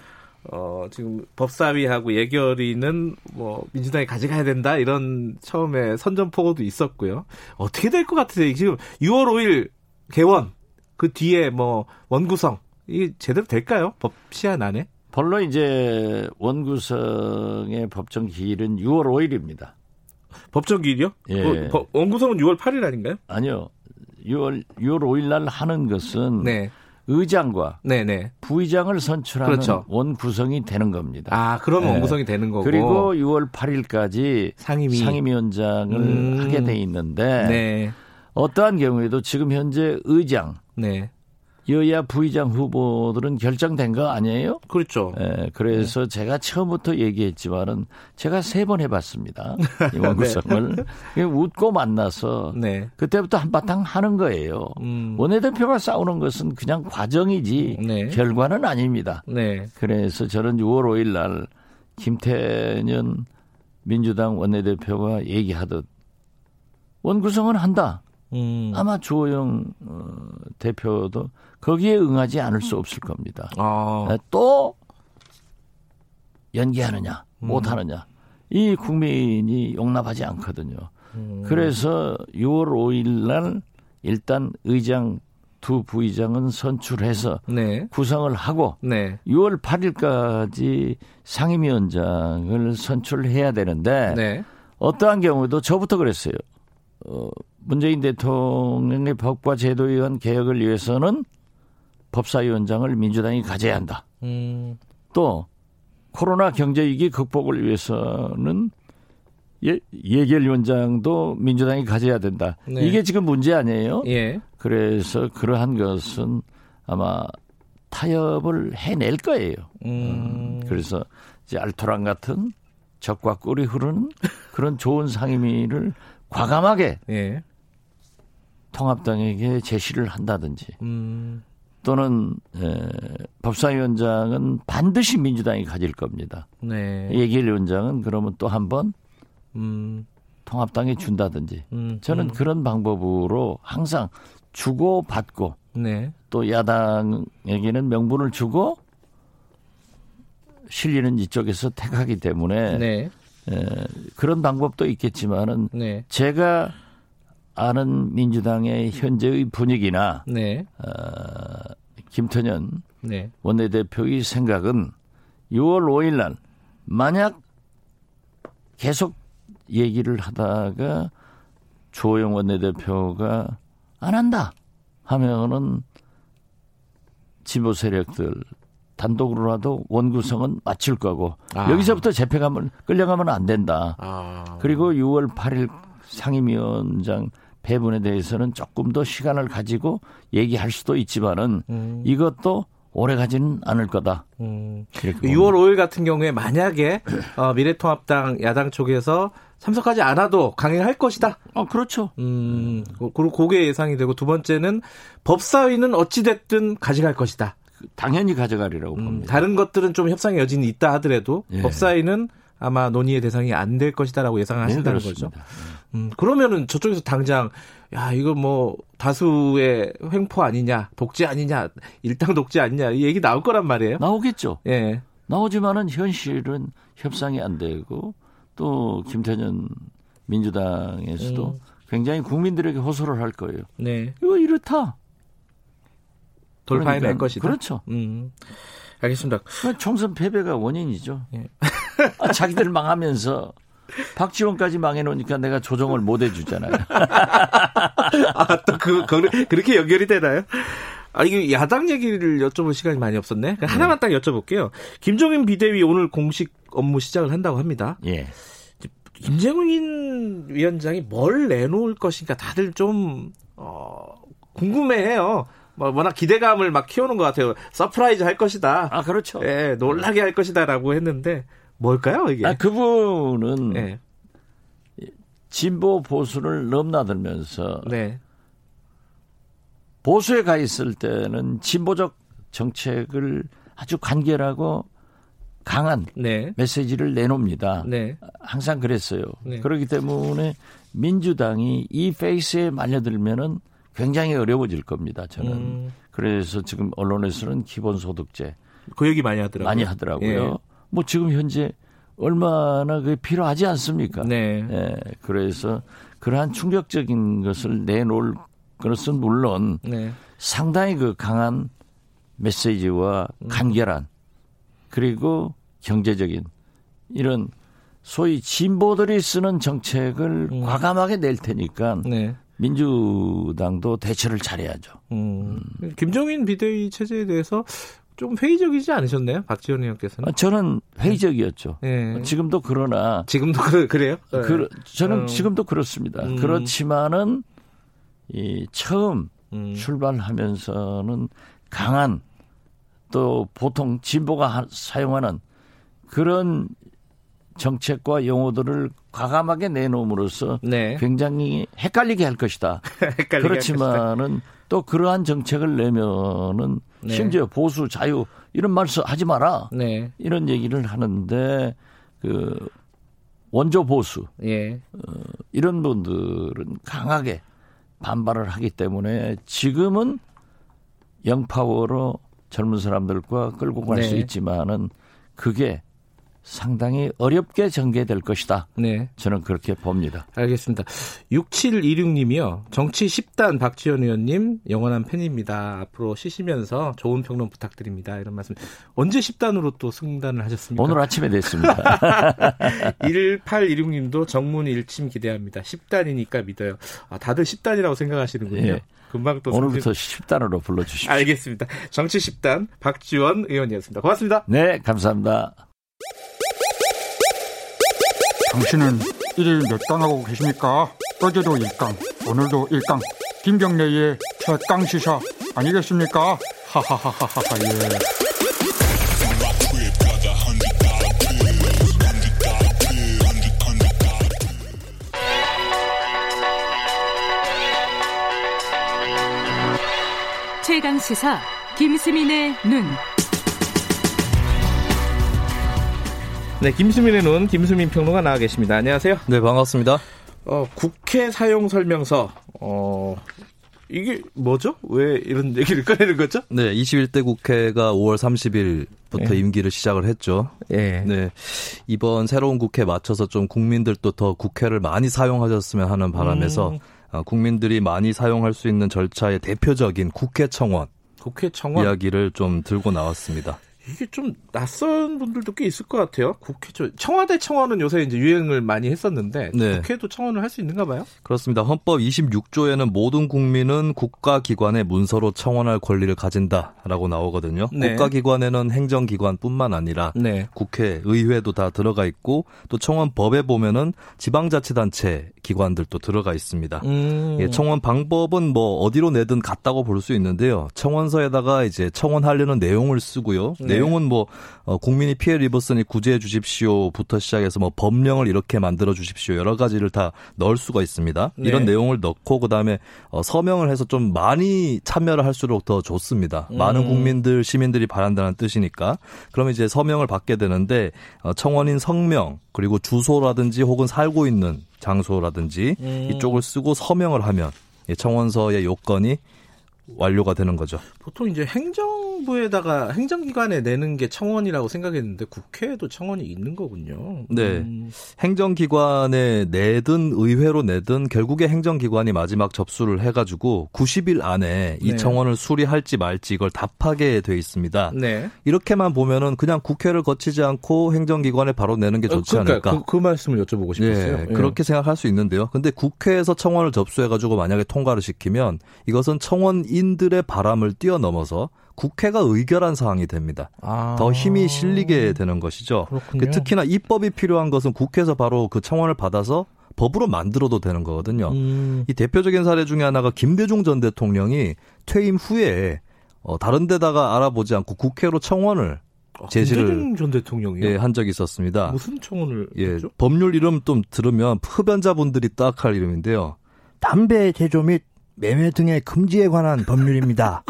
어, 지금 법사위하고 예결위는 뭐 민주당이 가져가야 된다 이런 처음에 선전포고도 있었고요. 어떻게 될 것 같으세요? 지금 6월 5일 개원 그 뒤에 뭐 원구성 이게 제대로 될까요? 법 시한 안에? 본론 이제 원구성의 법정 기일은 6월 5일입니다. 법정 기일이요? 예. 그, 원구성은 6월 8일 아닌가요? 아니요. 6월 6월 5일 날 하는 것은 네. 의장과 네네. 부의장을 선출하는 그렇죠. 원 구성이 되는 겁니다. 아, 그럼 네. 원 구성이 되는 거고. 그리고 6월 8일까지 상임위. 상임위원장을 음. 하게 돼 있는데 네. 어떠한 경우에도 지금 현재 의장, 네. 여야 부의장 후보들은 결정된 거 아니에요? 그렇죠. 예, 그래서 네. 제가 처음부터 얘기했지만은 제가 세 번 해봤습니다. 이 원구성을 네. 웃고 만나서 네. 그때부터 한바탕 하는 거예요. 음. 원내대표가 싸우는 것은 그냥 과정이지 네. 결과는 아닙니다. 네. 그래서 저는 6월 5일 날 김태년 민주당 원내대표가 얘기하듯 원구성은 한다. 음. 아마 주호영 어, 대표도 거기에 응하지 않을 수 없을 겁니다. 아. 네, 또 연기하느냐 음. 못하느냐 이 국민이 용납하지 않거든요. 음. 그래서 6월 5일 날 일단 의장 두 부의장은 선출해서 네. 구성을 하고 네. 6월 8일까지 상임위원장을 선출해야 되는데 네. 어떠한 경우도 저부터 그랬어요. 어, 문재인 대통령의 법과 제도에 의한 개혁을 위해서는 법사위원장을 민주당이 가져야 한다. 음. 또 코로나 경제 위기 극복을 위해서는 예, 예결위원장도 민주당이 가져야 된다. 네. 이게 지금 문제 아니에요? 예. 그래서 그러한 것은 아마 타협을 해낼 거예요. 음. 그래서 이제 알토란 같은 적과 꿀이 흐르는 그런 좋은 상임위를 과감하게 예. 통합당에게 제시를 한다든지 음. 또는 에, 법사위원장은 반드시 민주당이 가질 겁니다. 네. 예결위원장은 그러면 또 한번 음. 통합당에 준다든지 음. 저는 음. 그런 방법으로 항상 주고 받고 네. 또 야당에게는 명분을 주고 실리는 이쪽에서 택하기 때문에 네. 에, 그런 방법도 있겠지만은 네. 제가 아는 민주당의 현재의 분위기나 네. 어, 김태년 네. 원내대표의 생각은 6월 5일 날 만약 계속 얘기를 하다가 조영 원내대표가 안 한다 하면은 진보 세력들 단독으로라도 원구성은 맞출 거고 아. 여기서부터 재패 가면 끌려가면 안 된다. 아. 그리고 6월 8일 상임위원장 배분에 대해서는 조금 더 시간을 가지고 얘기할 수도 있지만은 음. 이것도 오래 가지는 않을 거다. 음. 6월 5일 같은 경우에 만약에 어, 미래통합당 야당 쪽에서 참석하지 않아도 강행할 것이다. 어, 그렇죠. 음, 그리고 그게 예상이 되고 두 번째는 법사위는 어찌됐든 가져갈 것이다. 당연히 가져가리라고 음, 봅니다. 다른 것들은 좀 협상의 여지는 있다 하더라도 예. 법사위는 아마 논의의 대상이 안 될 것이다라고 예상하신다는 네, 거죠. 음, 그러면은 저쪽에서 당장 야 이거 뭐 다수의 횡포 아니냐, 독재 아니냐, 일당 독재 아니냐 이 얘기 나올 거란 말이에요. 나오겠죠. 예. 나오지만은 현실은 협상이 안 되고 또 김태년 민주당에서도 음. 굉장히 국민들에게 호소를 할 거예요. 네. 이거 이렇다. 돌파해낼 그러니까, 것이다. 그렇죠. 음. 알겠습니다. 총선 패배가 원인이죠. 예. 아, 자기들 망하면서 박지원까지 망해놓으니까 내가 조정을 못 해주잖아요. 아, 또 그, 그, 그렇게 연결이 되나요? 아, 이게 야당 얘기를 여쭤볼 시간이 많이 없었네. 네. 하나만 딱 여쭤볼게요. 김종인 비대위 오늘 공식 업무 시작을 한다고 합니다. 예. 김종인 위원장이 뭘 내놓을 것인가 다들 좀, 어, 궁금해해요. 뭐 워낙 기대감을 막 키우는 것 같아요. surprise 할 것이다. 아 그렇죠. 예, 놀라게 할 것이다라고 했는데 뭘까요 이게? 아 그분은 예. 진보 보수를 넘나들면서 네. 보수에 가 있을 때는 진보적 정책을 아주 간결하고 강한 네. 메시지를 내놓습니다. 네. 항상 그랬어요. 네. 그렇기 때문에 민주당이 이 페이스에 말려들면은 굉장히 어려워질 겁니다. 저는. 음. 그래서 지금 언론에서는 기본소득제 그 얘기 많이 하더라고요. 많이 하더라고요. 예. 뭐 지금 현재 얼마나 그게 필요하지 않습니까? 네. 예. 그래서 그러한 충격적인 것을 내놓을 것은 물론 네. 상당히 그 강한 메시지와 음. 간결한 그리고 경제적인 이런 소위 진보들이 쓰는 정책을 음. 과감하게 낼 테니까 네. 민주당도 대처를 잘해야죠. 음. 음. 김종인 비대위 체제에 대해서 좀 회의적이지 않으셨나요, 박지원 의원께서는? 아, 저는 회의적이었죠. 네. 지금도 그러나 지금도 그, 그래요? 그, 저는 어. 지금도 그렇습니다. 음. 그렇지만은 이 처음 음. 출발하면서는 강한 또 보통 진보가 사용하는 그런 정책과 용어들을 과감하게 내놓음으로써 네. 굉장히 헷갈리게 할 것이다. 헷갈리게 그렇지만은 또 그러한 정책을 내면은 네. 심지어 보수 자유 이런 말씀 하지 마라. 네. 이런 얘기를 하는데 그 원조 보수 예. 어, 이런 분들은 강하게 반발을 하기 때문에 지금은 영파워로 젊은 사람들과 끌고 갈수 네. 있지만은 그게 상당히 어렵게 전개될 것이다. 네. 저는 그렇게 봅니다. 알겠습니다. 6726님이요. 정치 10단 박지원 의원님 영원한 팬입니다. 앞으로 쉬시면서 좋은 평론 부탁드립니다. 이런 말씀. 언제 10단으로 또 승단을 하셨습니까? 오늘 아침에 됐습니다. 1816님도 정문 일침 기대합니다. 10단이니까 믿어요. 아, 다들 10단이라고 생각하시는군요. 예. 금방 또 오늘부터 승진... 10단으로 불러주십시오. 알겠습니다. 정치 10단 박지원 의원이었습니다. 고맙습니다. 네, 감사합니다. 당신은 일일 몇 강 하고 계십니까? 어제도 1강, 오늘도 1강. 김경래의 최강 시사 아니겠습니까? 하하하하하 예. 최강 시사 김수민의 눈. 네, 김수민의 눈 김수민 평론가 나와 계십니다. 안녕하세요. 네, 반갑습니다. 어, 국회 사용 설명서 어 이게 뭐죠? 왜 이런 얘기를 꺼내는 거죠? 네, 21대 국회가 5월 30일부터 네. 임기를 시작을 했죠. 네. 네. 이번 새로운 국회 맞춰서 좀 국민들도 더 국회를 많이 사용하셨으면 하는 바람에서 음. 어, 국민들이 많이 사용할 수 있는 절차의 대표적인 국회 청원. 국회 청원 이야기를 좀 들고 나왔습니다. 이게 좀 낯선 분들도 꽤 있을 것 같아요. 국회 청와대 청원은 요새 이제 유행을 많이 했었는데 네. 국회도 청원을 할 수 있는가 봐요? 그렇습니다. 헌법 26조에는 모든 국민은 국가기관의 문서로 청원할 권리를 가진다라고 나오거든요. 네. 국가기관에는 행정기관뿐만 아니라 네. 국회, 의회도 다 들어가 있고 또 청원법에 보면은 지방자치단체 기관들도 들어가 있습니다. 음. 예, 청원 방법은 뭐 어디로 내든 같다고 볼 수 있는데요. 청원서에다가 이제 청원하려는 내용을 쓰고요. 네. 내용은 뭐 어, 국민이 피해를 입었으니 구제해 주십시오부터 시작해서 뭐 법령을 이렇게 만들어 주십시오 여러 가지를 다 넣을 수가 있습니다. 네. 이런 내용을 넣고 그다음에 어, 서명을 해서 좀 많이 참여를 할수록 더 좋습니다. 음. 많은 국민들 시민들이 바란다는 뜻이니까 그러면 이제 서명을 받게 되는데 어, 청원인 성명 그리고 주소라든지 혹은 살고 있는 장소라든지 음. 이쪽을 쓰고 서명을 하면 청원서의 요건이 완료가 되는 거죠. 보통 이제 행정부에다가 행정기관에 내는 게 청원이라고 생각했는데 국회에도 청원이 있는 거군요. 네. 음. 행정기관에 내든 의회로 내든 결국에 행정기관이 마지막 접수를 해가지고 90일 안에 이 네. 청원을 수리할지 말지 이걸 답하게 돼 있습니다. 네. 이렇게만 보면은 그냥 국회를 거치지 않고 행정기관에 바로 내는 게 좋지 어, 그러니까 않을까. 그, 그, 말씀을 여쭤보고 싶었어요. 네. 네. 그렇게 생각할 수 있는데요. 근데 국회에서 청원을 접수해가지고 만약에 통과를 시키면 이것은 청원 국민들의 바람을 뛰어넘어서 국회가 의결한 사항이 됩니다. 아. 더 힘이 실리게 되는 것이죠. 그렇군요. 특히나 입법이 필요한 것은 국회에서 바로 그 청원을 받아서 법으로 만들어도 되는 거거든요. 음. 이 대표적인 사례 중에 하나가 김대중 전 대통령이 퇴임 후에 어, 다른 데다가 알아보지 않고 국회로 청원을 아, 제시를 전 대통령이요? 예, 한 적이 있었습니다. 무슨 청원을 예, 했죠? 법률 이름 좀 들으면 흡연자분들이 딱 할 이름인데요. 담배 제조 및 매매 등의 금지에 관한 법률입니다.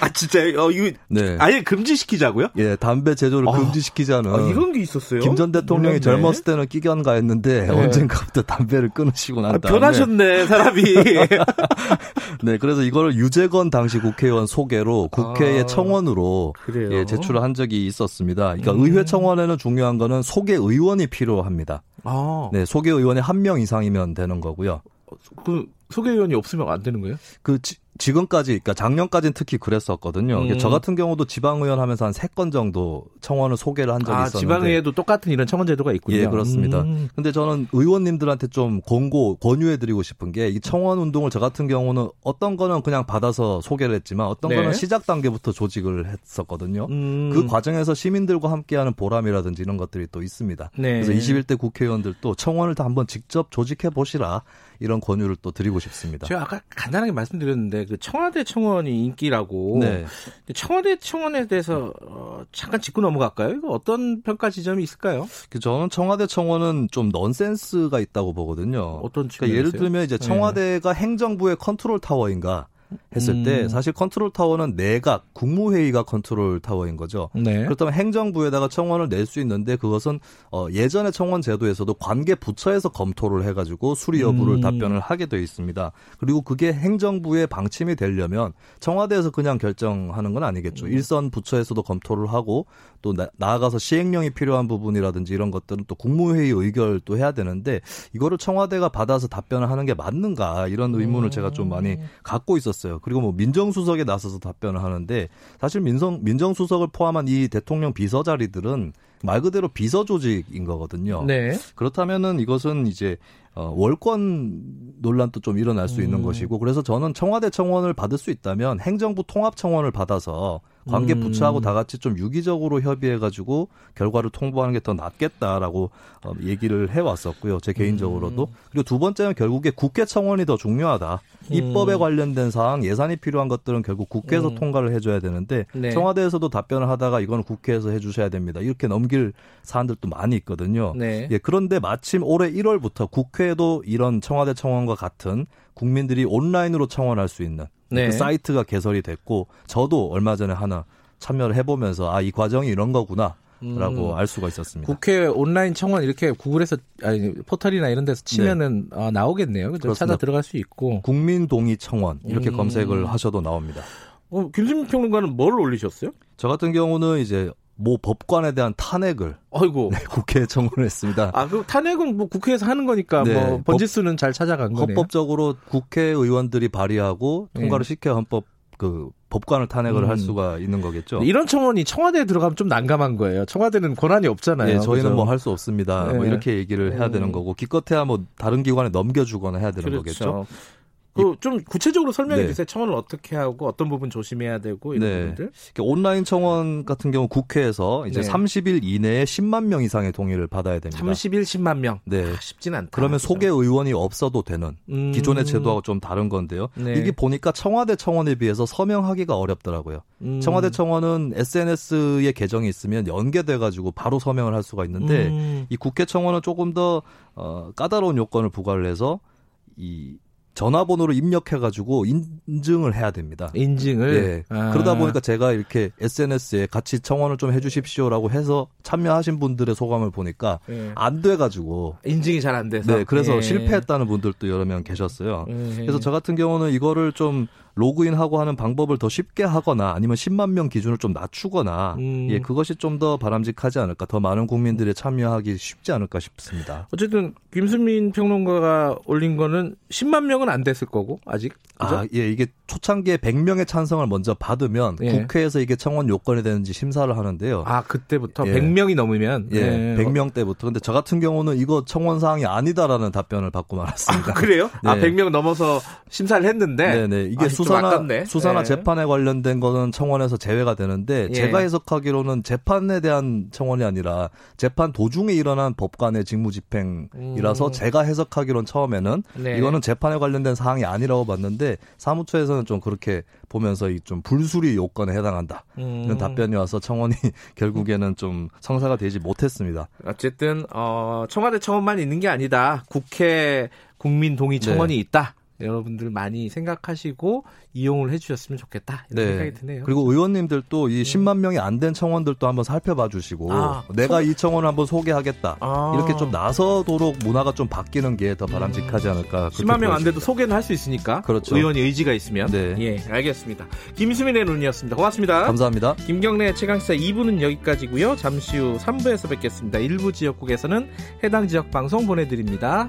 아 진짜요? 어, 이거 네. 아예 금지시키자고요? 예, 담배 제조를 어, 금지시키자는. 아, 이런 게 있었어요? 김 전 대통령이 몰랐네. 젊었을 때는 끼견가했는데 네. 언젠가부터 담배를 끊으시고 난 아, 다음에 변하셨네 사람이. 네, 그래서 이거를 유재건 당시 국회의원 소개로 국회의 아, 청원으로 예, 제출을 한 적이 있었습니다. 그러니까 음. 의회 청원에는 중요한 거는 소개 의원이 필요합니다. 아. 네, 소개 의원이 한 명 이상이면 되는 거고요. 그 소개위원이 없으면 안 되는 거예요? 그 지, 지금까지, 그러니까 작년까지는 특히 그랬었거든요. 음. 저 같은 경우도 지방의원 하면서 한 세 건 정도 청원을 소개를 한 적이 아, 있었는데. 지방의회도 똑같은 이런 청원 제도가 있군요. 예, 그렇습니다. 음. 근데 저는 의원님들한테 좀 권고, 권유해드리고 싶은 게 이 청원 운동을 저 같은 경우는 어떤 거는 그냥 받아서 소개를 했지만 어떤 네. 거는 시작 단계부터 조직을 했었거든요. 음. 그 과정에서 시민들과 함께하는 보람이라든지 이런 것들이 또 있습니다. 네. 그래서 21대 국회의원들도 청원을 다 한번 직접 조직해 보시라 이런 권유를 또 드리고 싶습니다. 제가 아까 간단하게 말씀드렸는데 그 청와대 청원이 인기라고. 네. 청와대 청원에 대해서 어, 잠깐 짚고 넘어갈까요? 이거 어떤 평가 지점이 있을까요? 그 저는 청와대 청원은 좀 넌센스가 있다고 보거든요. 어떤 그러니까 예를 들면 이제 네. 청와대가 네. 행정부의 컨트롤 타워인가 했을 음. 때 사실 컨트롤 타워는 내각 국무회의가 컨트롤 타워인 거죠. 네. 그렇다면 행정부에다가 청원을 낼 수 있는데 그것은 어, 예전의 청원 제도에서도 관계 부처에서 검토를 해가지고 수리 여부를 음. 답변을 하게 되어 있습니다. 그리고 그게 행정부의 방침이 되려면 청와대에서 그냥 결정하는 건 아니겠죠. 음. 일선 부처에서도 검토를 하고 또 나, 아가서 시행령이 필요한 부분이라든지 이런 것들은 또 국무회의 의결도 해야 되는데 이거를 청와대가 받아서 답변을 하는 게 맞는가 이런 의문을 제가 좀 많이 음. 갖고 있었어요. 그리고 뭐 민정수석에 나서서 답변을 하는데 사실 민정 민정수석을 포함한 이 대통령 비서 자리들은 말 그대로 비서 조직인 거거든요. 네. 그렇다면은 이것은 이제 어, 월권 논란도 좀 일어날 수 있는 음. 것이고 그래서 저는 청와대 청원을 받을 수 있다면 행정부 통합 청원을 받아서 관계 음. 부처하고 다 같이 좀 유기적으로 협의해가지고 결과를 통보하는 게 더 낫겠다라고 어, 얘기를 해왔었고요. 제 개인적으로도. 음. 그리고 두 번째는 결국에 국회 청원이 더 중요하다. 음. 입법에 관련된 사항, 예산이 필요한 것들은 결국 국회에서 음. 통과를 해줘야 되는데 네. 청와대에서도 답변을 하다가 이거는 국회에서 해주셔야 됩니다. 이렇게 넘길 사안들도 많이 있거든요. 네. 예, 그런데 마침 올해 1월부터 국회에도 이런 청와대 청원과 같은 국민들이 온라인으로 청원할 수 있는 네. 그 사이트가 개설이 됐고 저도 얼마 전에 하나 참여를 해보면서 아 이 과정이 이런 거구나. 라고 음. 알 수가 있었습니다. 국회 온라인 청원 이렇게 구글에서 아니 포털이나 이런 데서 치면은 네. 아, 나오겠네요. 그죠? 찾아 들어갈 수 있고 국민 동의 청원 이렇게 음. 검색을 하셔도 나옵니다. 어, 김진 평론가는 뭘 올리셨어요? 저 같은 경우는 이제 모 법관에 대한 탄핵을 아이고 네, 국회에 청구했습니다. 아, 그 탄핵은 뭐 국회에서 하는 거니까 네, 뭐 번지수는 법, 잘 찾아간 거네요. 헌법적으로 국회의원들이 발의하고 통과를 네. 시켜 헌법 그 법관을 탄핵을 음. 할 수가 있는 거겠죠. 이런 청원이 청와대에 들어가면 좀 난감한 거예요. 청와대는 권한이 없잖아요. 네, 저희는 뭐 할 수 없습니다. 네. 뭐 이렇게 얘기를 해야 되는 음. 거고 기껏해야 뭐 다른 기관에 넘겨주거나 해야 되는 그렇죠. 거겠죠. 그좀 구체적으로 설명해 네. 주세요. 청원을 어떻게 하고 어떤 부분 조심해야 되고 이런 네. 부분들. 온라인 청원 같은 경우 국회에서 이제 네. 30일 이내에 10만 명 이상의 동의를 받아야 됩니다. 30일 10만 명. 네. 아, 쉽진 않다. 그러면 그죠? 소개 의원이 없어도 되는 음. 기존의 제도하고 좀 다른 건데요. 네. 이게 보니까 청와대 청원에 비해서 서명하기가 어렵더라고요. 음. 청와대 청원은 SNS에 계정이 있으면 연계돼 가지고 바로 서명을 할 수가 있는데 음. 이 국회 청원은 조금 더 어, 까다로운 요건을 부과를 해서 이 전화번호를 입력해가지고 인증을 해야 됩니다. 인증을. 예. 아. 그러다 보니까 제가 이렇게 SNS에 같이 청원을 좀 해주십시오라고 해서 참여하신 분들의 소감을 보니까 예. 안 돼가지고 인증이 잘 안 돼서. 네, 그래서 예. 실패했다는 분들도 여러 명 계셨어요. 예. 그래서 저 같은 경우는 이거를 좀 로그인하고 하는 방법을 더 쉽게 하거나 아니면 10만 명 기준을 좀 낮추거나 음. 예 그것이 좀 더 바람직하지 않을까 더 많은 국민들이 참여하기 쉽지 않을까 싶습니다. 어쨌든 김수민 평론가가 올린 거는 10만 명은 안 됐을 거고 아직 그죠? 아, 예, 이게 초창기에 100명의 찬성을 먼저 받으면 예. 국회에서 이게 청원 요건이 되는지 심사를 하는데요. 아, 그때부터 예. 100명이 넘으면 예, 예. 100명 때부터. 근데 저 같은 경우는 이거 청원 사항이 아니다라는 답변을 받고 말았습니다. 아, 그래요? 네. 아, 100명 넘어서 심사를 했는데 네, 네. 이게 아, 수사나 수사나 네. 재판에 관련된 거는 청원에서 제외가 되는데 예. 제가 해석하기로는 재판에 대한 청원이 아니라 재판 도중에 일어난 법관의 직무 집행이라서 음. 제가 해석하기로는 처음에는 네. 이거는 재판에 관련된 사항이 아니라고 봤는데 사무처에서는 좀 그렇게 보면서 이 좀 불수리 요건에 해당한다 음. 이런 답변이 와서 청원이 결국에는 좀 성사가 되지 못했습니다. 어쨌든 어, 청와대 청원만 있는 게 아니다. 국회 국민 동의 청원이 네. 있다. 여러분들 많이 생각하시고 이용을 해주셨으면 좋겠다 이런 네. 생각이 드네요. 그리고 의원님들도 이 10만 명이 안 된 청원들도 한번 살펴봐 주시고 아, 내가 청... 이 청원을 한번 소개하겠다 아. 이렇게 좀 나서도록 문화가 좀 바뀌는 게 더 바람직하지 않을까. 10만 명 안 돼도 소개는 할 수 있으니까. 그렇죠. 의원이 의지가 있으면. 네. 예, 알겠습니다. 김수민의 눈이었습니다. 고맙습니다. 감사합니다. 김경래 최강시사 2부는 여기까지고요. 잠시 후 3부에서 뵙겠습니다. 일부 지역국에서는 해당 지역 방송 보내드립니다.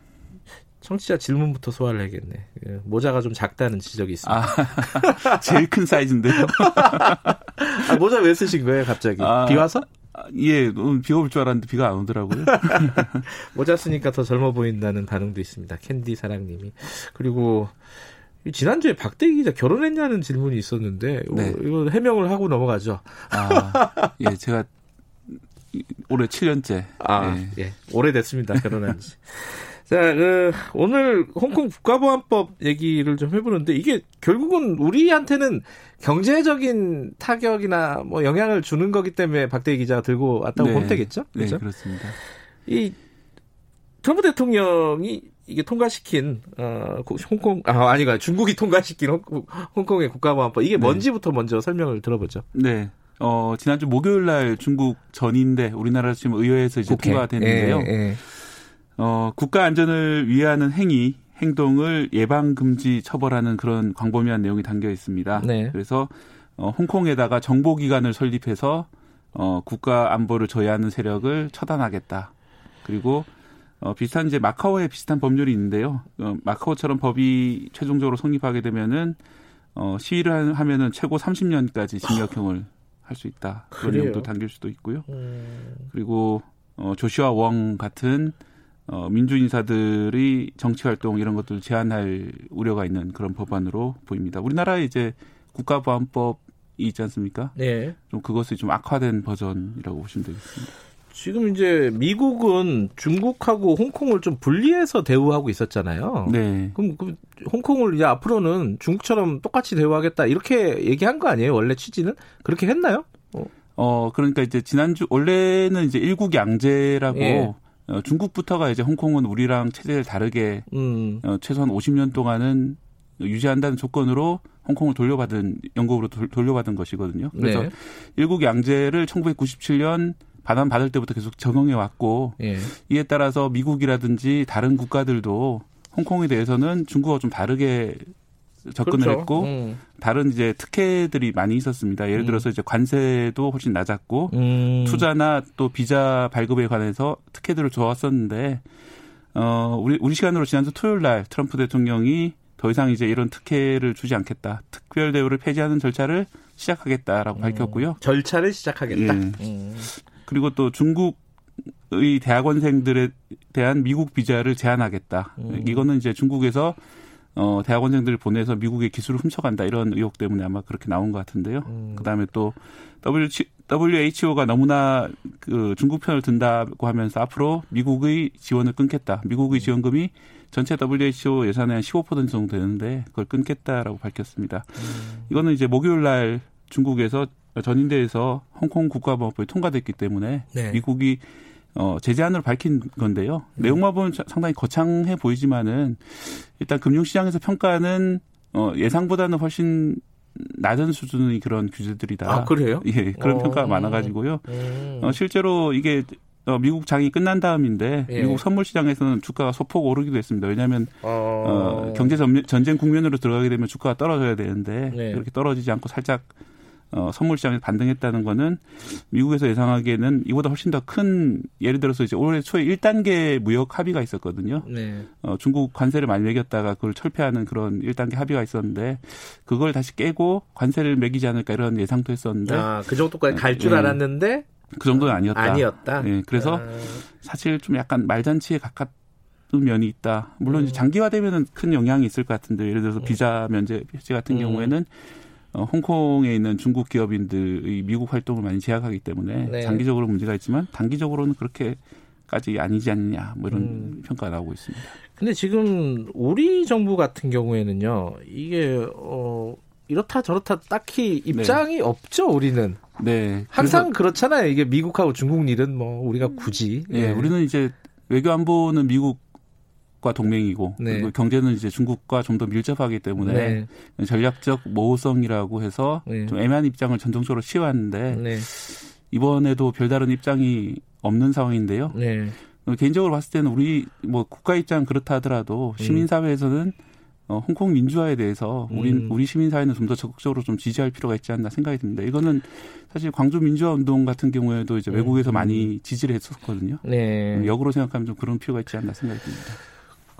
청취자 질문부터 소화를 해야겠네. 그 모자가 좀 작다는 지적이 있습니다. 아, 제일 큰 사이즈인데요. 아, 모자 왜 쓰신 거예요, 갑자기? 아, 비 와서? 아, 예, 비가 올줄 알았는데 비가 안 오더라고요. 모자 쓰니까 더 젊어 보인다는 반응도 있습니다. 캔디 사랑님이. 그리고 지난주에 박대기 기자 결혼했냐는 질문이 있었는데 네. 이거 해명을 하고 넘어가죠. 아, 예, 제가 올해 7년째. 아, 예. 예. 오래됐습니다. 결혼한 지. 자, 그, 오늘 홍콩 국가보안법 얘기를 좀 해보는데 이게 결국은 우리한테는 경제적인 타격이나 뭐 영향을 주는 거기 때문에 박대기 기자가 들고 왔다고 네. 보면 되겠죠? 그렇죠? 네, 그렇습니다. 이 트럼프 대통령이 이게 통과시킨 어 홍콩 아 아니가 중국이 통과시킨 홍콩, 홍콩의 국가보안법 이게 네. 뭔지부터 먼저 설명을 들어보죠. 네. 어 지난주 목요일 날 중국 전인데 우리나라 지금 의회에서 이제 통과가 됐는데요. 예, 예. 어, 국가 안전을 위하는 행위, 행동을 예방 금지 처벌하는 그런 광범위한 내용이 담겨 있습니다. 네. 그래서 어, 홍콩에다가 정보 기관을 설립해서 어, 국가 안보를 저해하는 세력을 처단하겠다. 그리고 어, 비슷한 이제 마카오에 비슷한 법률이 있는데요. 어, 마카오처럼 법이 최종적으로 성립하게 되면은 어, 시위를 하면은 최고 30년까지 징역형을 할 수 있다. 그런 내용도 담길 수도 있고요. 음. 그리고 어, 조슈아 웡 같은 어, 민주 인사들이 정치 활동 이런 것들 제한할 우려가 있는 그런 법안으로 보입니다. 우리나라에 이제 국가보안법이 있지 않습니까? 네. 좀 그것이 좀 악화된 버전이라고 보시면 되겠습니다. 지금 이제 미국은 중국하고 홍콩을 좀 분리해서 대우하고 있었잖아요. 네. 그럼 그 홍콩을 이제 앞으로는 중국처럼 똑같이 대우하겠다 이렇게 얘기한 거 아니에요? 원래 취지는 그렇게 했나요? 어. 어 그러니까 이제 지난주 원래는 이제 일국 양제라고 예. 어, 중국부터가 이제 홍콩은 우리랑 체제를 다르게 음. 어, 최소한 50년 동안은 유지한다는 조건으로 홍콩을 돌려받은 영국으로 돌려받은 것이거든요. 그래서 네. 일국 양제를 1997년 반환 받을 때부터 계속 적용해 왔고 예. 이에 따라서 미국이라든지 다른 국가들도 홍콩에 대해서는 중국과 좀 다르게 접근을 그렇죠. 했고 음. 다른 이제 특혜들이 많이 있었습니다. 예를 음. 들어서 이제 관세도 훨씬 낮았고 음. 투자나 또 비자 발급에 관해서 특혜들을 줘왔었는데 어 우리 우리 시간으로 지난주 토요일 날 트럼프 대통령이 더 이상 이제 이런 특혜를 주지 않겠다. 특별 대우를 폐지하는 절차를 시작하겠다라고 음. 밝혔고요. 절차를 시작하겠다. 예. 음. 그리고 또 중국 의 대학원생들에 대한 미국 비자를 제한하겠다. 음. 이거는 이제 중국에서 어, 대학원생들 을 보내서 미국의 기술을 훔쳐간다 이런 의혹 때문에 아마 그렇게 나온 것 같은데요. 음. 그다음에 또 WHO가 너무나 그 중국 편을 든다고 하면서 앞으로 미국의 지원을 끊겠다. 미국의 음. 지원금이 전체 WHO 예산의 한 15% 정도 되는데 그걸 끊겠다라고 밝혔습니다. 음. 이거는 이제 목요일 날 중국에서 전인대에서 홍콩 국가보안법이 통과됐기 때문에 네. 미국이 어, 제재안으로 밝힌 건데요. 음. 내용만 보면 상당히 거창해 보이지만은 일단 금융시장에서 평가는 어, 예상보다는 훨씬 낮은 수준의 그런 규제들이다. 아, 그래요? 예, 그런 어. 평가가 많아가지고 음. 어, 실제로 이게 어, 미국 장이 끝난 다음인데 예. 미국 선물 시장에서는 주가가 소폭 오르기도 했습니다. 왜냐하면 어. 어 경제 전쟁 국면으로 들어가게 되면 주가가 떨어져야 되는데 네. 그렇게 떨어지지 않고 살짝 어, 선물 시장에서 반등했다는 거는 미국에서 예상하기에는 이보다 훨씬 더 큰 예를 들어서 이제 올해 초에 1단계 무역 합의가 있었거든요. 네. 어, 중국 관세를 많이 매겼다가 그걸 철폐하는 그런 1단계 합의가 있었는데 그걸 다시 깨고 관세를 매기지 않을까 이런 예상도 했었는데 아, 그 정도까지 갈줄 네. 알았는데 그 정도는 아니었다. 아니었다. 네, 그래서 아. 사실 좀 약간 말잔치에 가깝 은 면이 있다. 물론 이제 음. 장기화되면은 큰 영향이 있을 것 같은데 예를 들어서 음. 비자 면제 같은 음. 경우에는 어, 홍콩에 있는 중국 기업인들의 미국 활동을 많이 제약하기 때문에 네. 장기적으로 문제가 있지만 단기적으로는 그렇게까지 아니지 않느냐 뭐 이런 음. 평가가 나오고 있습니다. 근데 지금 우리 정부 같은 경우에는요 이게 어 이렇다 저렇다 딱히 입장이 네. 없죠 우리는. 네. 항상 그렇잖아요. 이게 미국하고 중국 일은 뭐 우리가 굳이. 네. 네. 우리는 이제 외교 안보는 미국 과 동맹이고 네. 그리고 경제는 이제 중국과 좀 더 밀접하기 때문에 네. 전략적 모호성이라고 해서 네. 좀 애매한 입장을 전통적으로 취해왔는데 네. 이번에도 별다른 입장이 없는 상황인데요. 네. 개인적으로 봤을 때는 우리 뭐 국가 입장 그렇다 하더라도 음. 시민 사회에서는 어, 홍콩 민주화에 대해서 우리 음. 우리 시민 사회는 좀 더 적극적으로 좀 지지할 필요가 있지 않나 생각이 듭니다. 이거는 사실 광주 민주화 운동 같은 경우에도 이제 외국에서 음. 많이 지지를 했었거든요. 네. 역으로 생각하면 좀 그런 필요가 있지 않나 생각이 듭니다.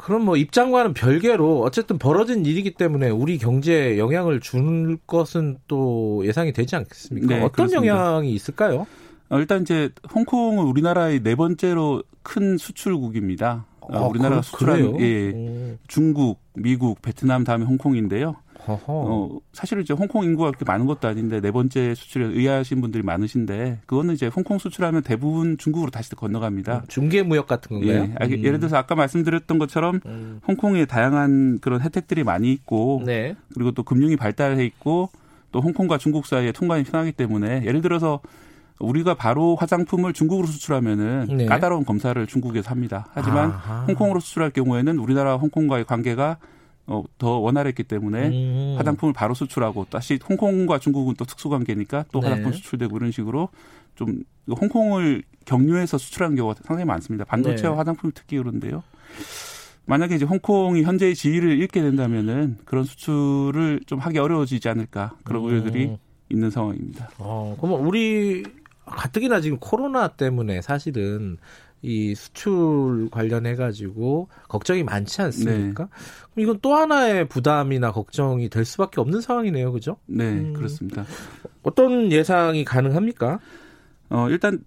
그럼 뭐 입장과는 별개로 어쨌든 벌어진 일이기 때문에 우리 경제에 영향을 줄 것은 또 예상이 되지 않겠습니까? 네, 어떤 그렇습니다. 영향이 있을까요? 어, 일단 이제 홍콩은 우리나라의 네 번째로 큰 수출국입니다. 어, 아, 우리나라가 수출하는 예, 중국, 미국, 베트남 다음에 홍콩인데요. 어, 사실은 이제 홍콩 인구가 그렇게 많은 것도 아닌데 네 번째 수출에 의아하신 분들이 많으신데 그거는 이제 홍콩 수출하면 대부분 중국으로 다시 건너갑니다. 음, 중개 무역 같은 건가요? 예, 음. 예를 들어서 아까 말씀드렸던 것처럼 음. 홍콩에 다양한 그런 혜택들이 많이 있고 네. 그리고 또 금융이 발달해 있고 또 홍콩과 중국 사이에 통관이 편하기 때문에 예를 들어서 우리가 바로 화장품을 중국으로 수출하면은 네. 까다로운 검사를 중국에서 합니다. 하지만 아하. 홍콩으로 수출할 경우에는 우리나라 홍콩과의 관계가 어, 더 원활했기 때문에 음. 화장품을 바로 수출하고 다시 홍콩과 중국은 또 특수 관계니까 또 네. 화장품 수출되고 이런 식으로 좀 홍콩을 경유해서 수출하는 경우가 상당히 많습니다. 반도체와 네. 화장품 특히 그런데요. 만약에 이제 홍콩이 현재의 지위를 잃게 된다면은 그런 수출을 좀 하기 어려워지지 않을까 그런 우려들이 음. 있는 상황입니다. 어, 그러면 우리 가뜩이나 지금 코로나 때문에 사실은 이 수출 관련해 가지고 걱정이 많지 않습니까? 네. 그럼 이건 또 하나의 부담이나 걱정이 될 수밖에 없는 상황이네요, 그죠? 네, 음. 그렇습니다. 어떤 예상이 가능합니까? 어, 일단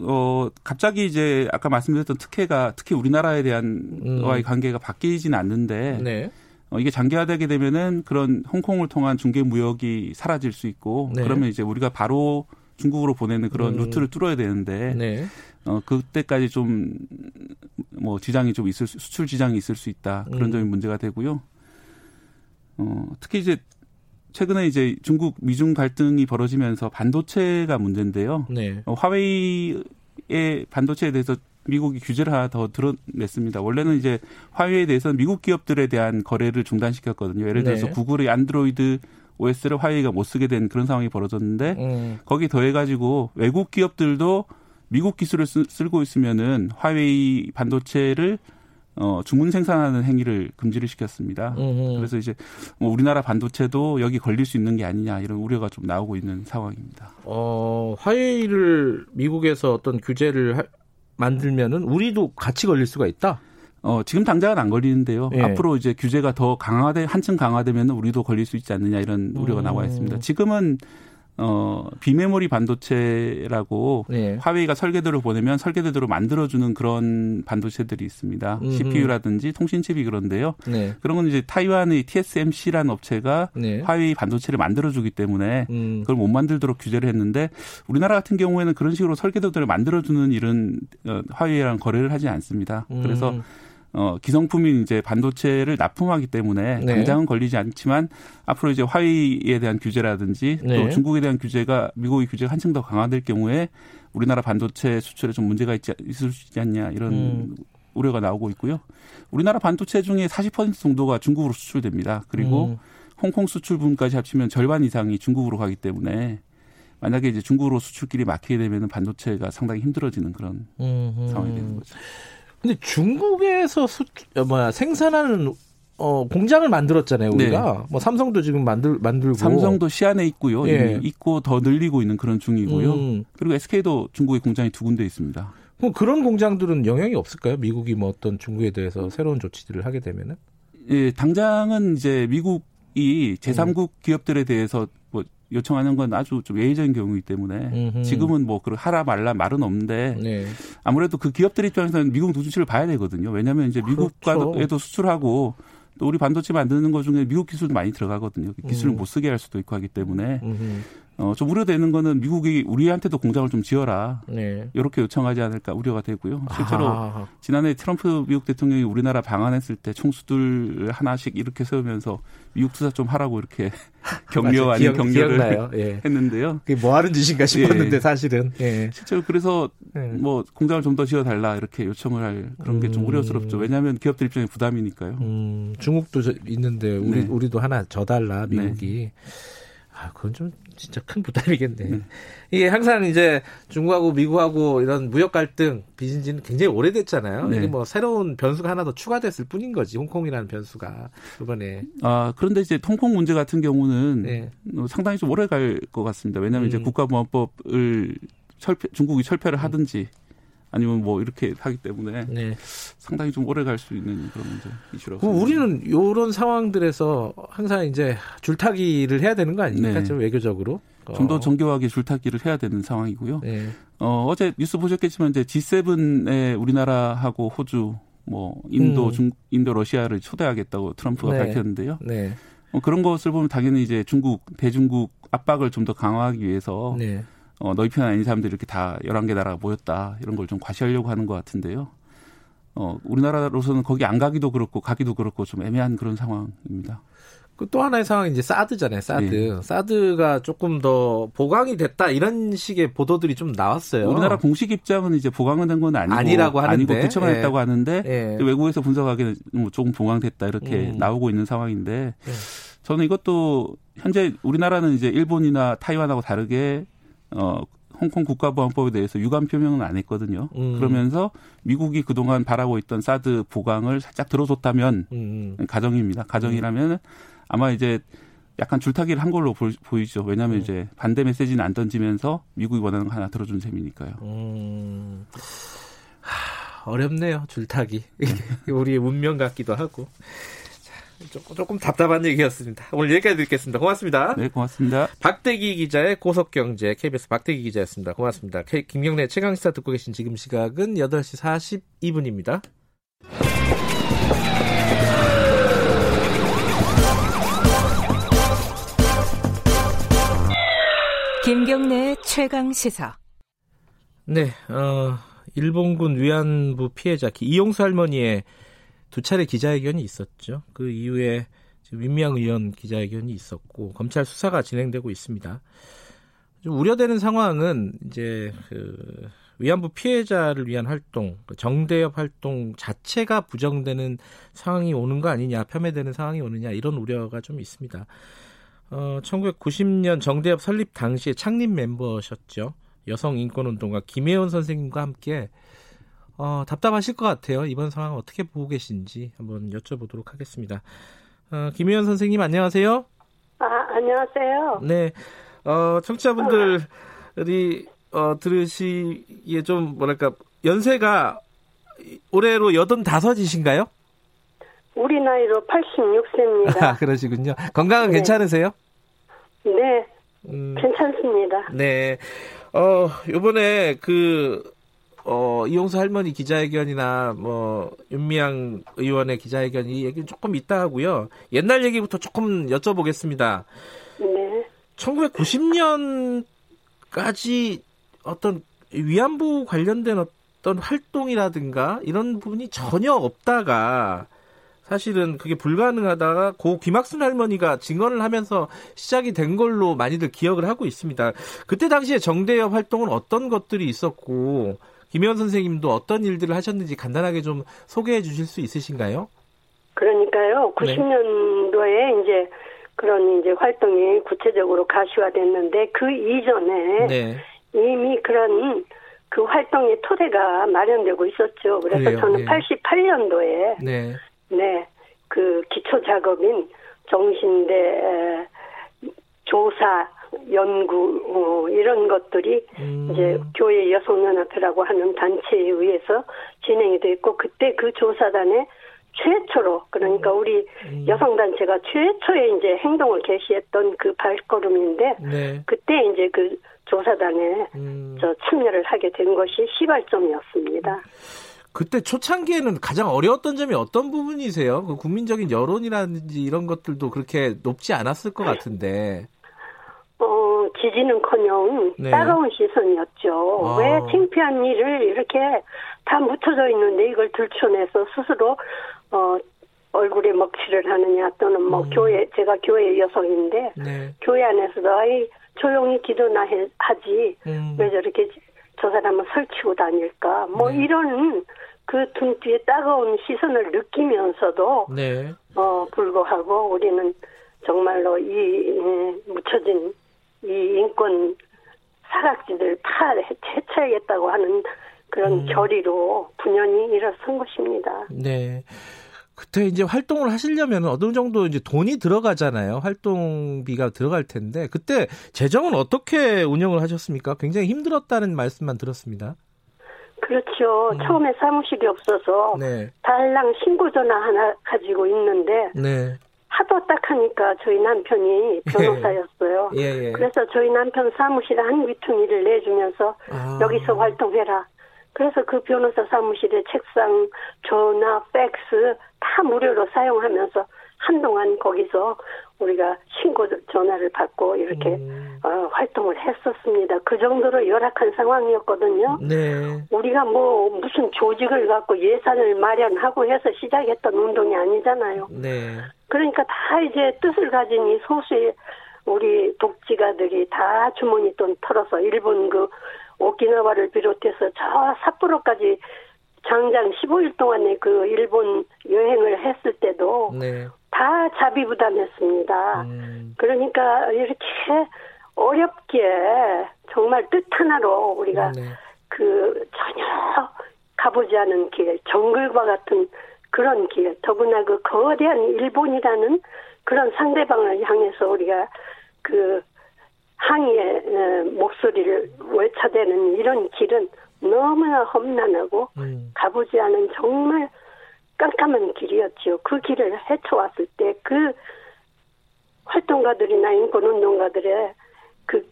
어 갑자기 이제 아까 말씀드렸던 특혜가 특히 우리나라에 대한 음. 와의 관계가 바뀌지는 않는데 네. 어, 이게 장기화되게 되면은 그런 홍콩을 통한 중개 무역이 사라질 수 있고 네. 그러면 이제 우리가 바로 중국으로 보내는 그런 음. 루트를 뚫어야 되는데 네. 어 그때까지 좀 뭐 지장이 좀 있을 수, 수출 지장이 있을 수 있다 그런 음. 점이 문제가 되고요. 어 특히 이제 최근에 이제 중국 미중 갈등이 벌어지면서 반도체가 문제인데요. 네. 어, 화웨이의 반도체에 대해서 미국이 규제를 하나 더 드러냈습니다. 원래는 이제 화웨이에 대해서는 미국 기업들에 대한 거래를 중단시켰거든요. 예를 들어서 네. 구글의 안드로이드 OS를 화웨이가 못 쓰게 된 그런 상황이 벌어졌는데 음. 거기 더해가지고 외국 기업들도 미국 기술을 쓰, 쓰고 있으면은 화웨이 반도체를 어, 주문 생산하는 행위를 금지를 시켰습니다. 음흠. 그래서 이제 뭐 우리나라 반도체도 여기 걸릴 수 있는 게 아니냐 이런 우려가 좀 나오고 있는 상황입니다. 어, 화웨이를 미국에서 어떤 규제를 하, 만들면은 우리도 같이 걸릴 수가 있다. 어, 지금 당장은 안 걸리는데요. 예. 앞으로 이제 규제가 더 강화돼 한층 강화되면 우리도 걸릴 수 있지 않느냐 이런 우려가 음. 나와 있습니다. 지금은 어, 비메모리 반도체라고 네. 화웨이가 설계도를 보내면 설계도대로 만들어주는 그런 반도체들이 있습니다. 음흠. CPU라든지 통신칩이 그런데요. 네. 그런 건 이제 타이완의 TSMC라는 업체가 네. 화웨이 반도체를 만들어주기 때문에 음. 그걸 못 만들도록 규제를 했는데 우리나라 같은 경우에는 그런 식으로 설계도들을 만들어주는 일은 어, 화웨이랑 거래를 하지 않습니다. 음. 그래서 어, 기성품인 이제 반도체를 납품하기 때문에 네. 당장은 걸리지 않지만 앞으로 이제 화웨이에 대한 규제라든지 네. 또 중국에 대한 규제가 미국의 규제가 한층 더 강화될 경우에 우리나라 반도체 수출에 좀 문제가 있지, 있을 수 있지 않냐 이런 음. 우려가 나오고 있고요. 우리나라 반도체 중에 40% 정도가 중국으로 수출됩니다. 그리고 음. 홍콩 수출 부분까지 합치면 절반 이상이 중국으로 가기 때문에 만약에 이제 중국으로 수출길이 막히게 되면 반도체가 상당히 힘들어지는 그런 음흠. 상황이 되는 거죠. 근데 중국에서 수, 어, 뭐야 생산하는 어, 공장을 만들었잖아요, 우리가. 네. 뭐 삼성도 지금 만들 만들고 삼성도 시안에 있고요. 예. 있고 더 늘리고 있는 그런 중이고요. 음. 그리고 SK도 중국에 공장이 두 군데 있습니다. 그럼 그런 공장들은 영향이 없을까요? 미국이 뭐 어떤 중국에 대해서 새로운 조치들을 하게 되면은? 예, 당장은 이제 미국이 제3국 음. 기업들에 대해서 요청하는 건 아주 좀 예외적인 경우이기 때문에 음흠. 지금은 뭐 그런 하라 말라 말은 없는데 네. 아무래도 그 기업들 입장에서는 미국 노출을 봐야 되거든요. 왜냐하면 이제 미국과도 그렇죠. 수출하고 또 우리 반도체 만드는 것 중에 미국 기술도 많이 들어가거든요. 기술을 음. 못 쓰게 할 수도 있고 하기 때문에 음흠. 어, 좀 우려되는 거는 미국이 우리한테도 공장을 좀 지어라. 네. 이렇게 요청하지 않을까 우려가 되고요. 실제로 아. 지난해 트럼프 미국 대통령이 우리나라 방한했을 때 총수들 하나씩 이렇게 세우면서 미국 투자 좀 하라고 이렇게 격려 아닌 격려를 예. 했는데요. 그게 뭐 하는 짓인가 싶었는데 예. 사실은. 예. 실제로 그래서 예. 뭐 공장을 좀 더 지어달라 이렇게 요청을 할 그런 게좀 음. 우려스럽죠. 왜냐하면 기업들 입장에 부담이니까요. 음. 중국도 있는데 우리 네. 우리도 하나 져달라 미국이. 네. 아, 그건 좀 진짜 큰 부담이겠네. 음. 이게 항상 이제 중국하고 미국하고 이런 무역 갈등 빚은 지는 굉장히 오래됐잖아요. 네. 이게 뭐 새로운 변수가 하나 더 추가됐을 뿐인 거지. 홍콩이라는 변수가 이번에. 아 그런데 이제 홍콩 문제 같은 경우는 네. 어, 상당히 좀 오래 갈 것 같습니다. 왜냐하면 음. 이제 국가보안법을 철폐, 중국이 철폐를 하든지 아니면 뭐 이렇게 하기 때문에 네. 상당히 좀 오래 갈 수 있는 그런 문제 이슈라고. 우리는 이런 상황들에서 항상 이제 줄타기를 해야 되는 거 아닙니까? 네. 외교적으로. 좀 더 정교하게 줄타기를 해야 되는 상황이고요. 네. 어, 어제 뉴스 보셨겠지만 이제 G7에 우리나라하고 호주, 뭐 인도, 음. 중, 인도, 러시아를 초대하겠다고 트럼프가 네. 밝혔는데요. 네. 어, 그런 것을 보면 당연히 이제 중국, 대중국 압박을 좀 더 강화하기 위해서 네. 어, 너희 편 아닌 사람들이 이렇게 다 11개 나라가 모였다. 이런 걸 좀 과시하려고 하는 것 같은데요. 어, 우리나라로서는 거기 안 가기도 그렇고 가기도 그렇고 좀 애매한 그런 상황입니다. 그또 하나의 상황이 이제 사드잖아요, 사드. 네. 사드가 조금 더 보강이 됐다 이런 식의 보도들이 좀 나왔어요. 우리나라 공식 입장은 이제 보강은 된 건 아니고 아니라고 하는데 아니고 구체화했다고 예. 하는데 예. 외국에서 분석하기에는 뭐 조금 보강됐다 이렇게 음. 나오고 있는 상황인데 예. 저는 이것도 현재 우리나라는 이제 일본이나 타이완하고 다르게 어, 홍콩 국가보안법에 대해서 유감 표명은 안 했거든요. 음. 그러면서 미국이 그동안 바라고 있던 사드 보강을 살짝 들어줬다면 음. 가정입니다. 가정이라면 아마 이제 약간 줄타기를 한 걸로 보, 이죠 왜냐하면 음. 이제 반대 메시지는 안 던지면서 미국이 원하는 거 하나 들어준 셈이니까요. 음. 하, 어렵네요 줄타기. 우리의 운명 같기도 하고. 조금, 조금 답답한 얘기였습니다. 오늘 여기까지 듣겠습니다. 고맙습니다. 네, 고맙습니다. 박대기 기자의 고속경제 KBS 박대기 기자였습니다. 고맙습니다. 김경래 최강시사 듣고 계신 지금 시각은 8시 42분입니다. 김경래 최강 시사. 네, 어, 일본군 위안부 피해자 이용수 할머니의 두 차례 기자회견이 있었죠. 그 이후에 민미영 의원 기자회견이 있었고 검찰 수사가 진행되고 있습니다. 좀 우려되는 상황은 이제 그 위안부 피해자를 위한 활동, 그 정대협 활동 자체가 부정되는 상황이 오는 거 아니냐, 폄훼되는 상황이 오느냐 이런 우려가 좀 있습니다. 어, 1990년 정대협 설립 당시에 창립 멤버셨죠. 여성 인권 운동가 김혜원 선생님과 함께 어, 답답하실 것 같아요. 이번 상황 어떻게 보고 계신지 한번 여쭤보도록 하겠습니다. 어, 김혜원 선생님 안녕하세요. 아 안녕하세요. 네, 어, 청취자분들이 어, 들으시기에 좀 뭐랄까 연세가 올해로 여든 다섯이신가요? 우리 나이로 86세입니다. 아, 그러시군요. 건강은 네. 괜찮으세요? 네. 음, 괜찮습니다. 네. 어, 요번에 그, 어, 이용수 할머니 기자회견이나 뭐, 윤미향 의원의 기자회견 이 얘기 조금 있다 하고요. 옛날 얘기부터 조금 여쭤보겠습니다. 네. 1990년까지 어떤 위안부 관련된 어떤 활동이라든가 이런 부분이 전혀 없다가 사실은 그게 불가능하다가 고 김학순 할머니가 증언을 하면서 시작이 된 걸로 많이들 기억을 하고 있습니다. 그때 당시에 정대협 활동은 어떤 것들이 있었고 김혜원 선생님도 어떤 일들을 하셨는지 간단하게 좀 소개해 주실 수 있으신가요? 그러니까요. 90년도에 네. 이제 그런 이제 활동이 구체적으로 가시화됐는데 그 이전에 네. 이미 그런 그 활동의 토대가 마련되고 있었죠. 그래서 그래요? 저는 네. 88년도에 네. 네, 그 기초 작업인 정신대 조사 연구 어, 이런 것들이 음. 이제 교회 여성연합회라고 하는 단체에 의해서 진행이 됐고 그때 그 조사단에 최초로 그러니까 우리 음. 여성 단체가 최초에 이제 행동을 개시했던 그 발걸음인데 네. 그때 이제 그 조사단에 음. 저 참여를 하게 된 것이 시발점이었습니다. 그때 초창기에는 가장 어려웠던 점이 어떤 부분이세요? 그 국민적인 여론이라든지 이런 것들도 그렇게 높지 않았을 것 같은데. 어, 지지는커녕 네. 따가운 시선이었죠. 아. 왜 창피한 일을 이렇게 다 묻혀져 있는데 이걸 들춰내서 스스로 어 얼굴에 먹칠을 하느냐 또는 뭐 음. 교회 제가 교회 여성인데 네. 교회 안에서도 아이 조용히 기도나 해, 하지 음. 왜 저렇게 저 사람은 설치고 다닐까 뭐 네. 이런 그등 뒤에 따가운 시선을 느끼면서도 네. 어 불구하고 우리는 정말로 이 묻혀진 이 인권 사각지들 다 해쳐야겠다고 하는 그런 음. 결의로 분연히 일어선 것입니다. 네. 그때 이제 활동을 하시려면 어느 정도 이제 돈이 들어가잖아요. 활동비가 들어갈 텐데 그때 재정은 어떻게 운영을 하셨습니까? 굉장히 힘들었다는 말씀만 들었습니다. 그렇죠. 음. 처음에 사무실이 없어서 네. 달랑 신고 전화 하나 가지고 있는데 네. 하도 딱 하니까 저희 남편이 변호사였어요. 예, 예. 그래서 저희 남편 사무실에 한 귀퉁이를 내주면서 아. 여기서 활동해라. 그래서 그 변호사 사무실에 책상, 전화, 팩스 다 무료로 사용하면서 한동안 거기서 우리가 신고 전화를 받고 이렇게 음. 어, 활동을 했었습니다. 그 정도로 열악한 상황이었거든요. 네. 우리가 뭐 무슨 조직을 갖고 예산을 마련하고 해서 시작했던 운동이 아니잖아요. 네. 그러니까 다 이제 뜻을 가진 이 소수의 우리 독지가들이 다 주머니 돈 털어서 일본 그 오키나와를 비롯해서 저 삿포로까지 장장 15일 동안에 그 일본 여행을 했을 때도 네. 다 자비 부담했습니다. 음. 그러니까 이렇게 어렵게 정말 뜻 하나로 우리가 네. 그 전혀 가보지 않은 길, 정글과 같은 그런 길, 더구나 그 거대한 일본이라는 그런 상대방을 향해서 우리가 그 항의의 어, 목소리를 외쳐대는 이런 길은 너무나 험난하고 음. 가보지 않은 정말 깜깜한 길이었죠. 그 길을 헤쳐왔을 때 그 활동가들이나 인권운동가들의 그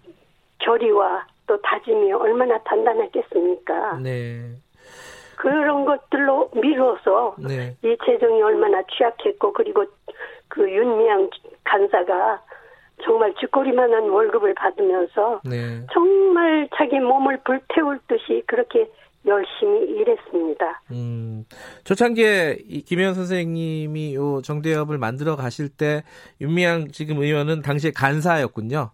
결의와 또 다짐이 얼마나 단단했겠습니까? 네. 그런 것들로 미뤄서 네. 이 재정이 얼마나 취약했고 그리고 그 윤미향 간사가 정말 쥐꼬리만한 월급을 받으면서 네. 정말 자기 몸을 불태울 듯이 그렇게 열심히 일했습니다. 음, 초창기에 김현 선생님이 요 정대협을 만들어 가실 때 윤미향 지금 의원은 당시에 간사였군요.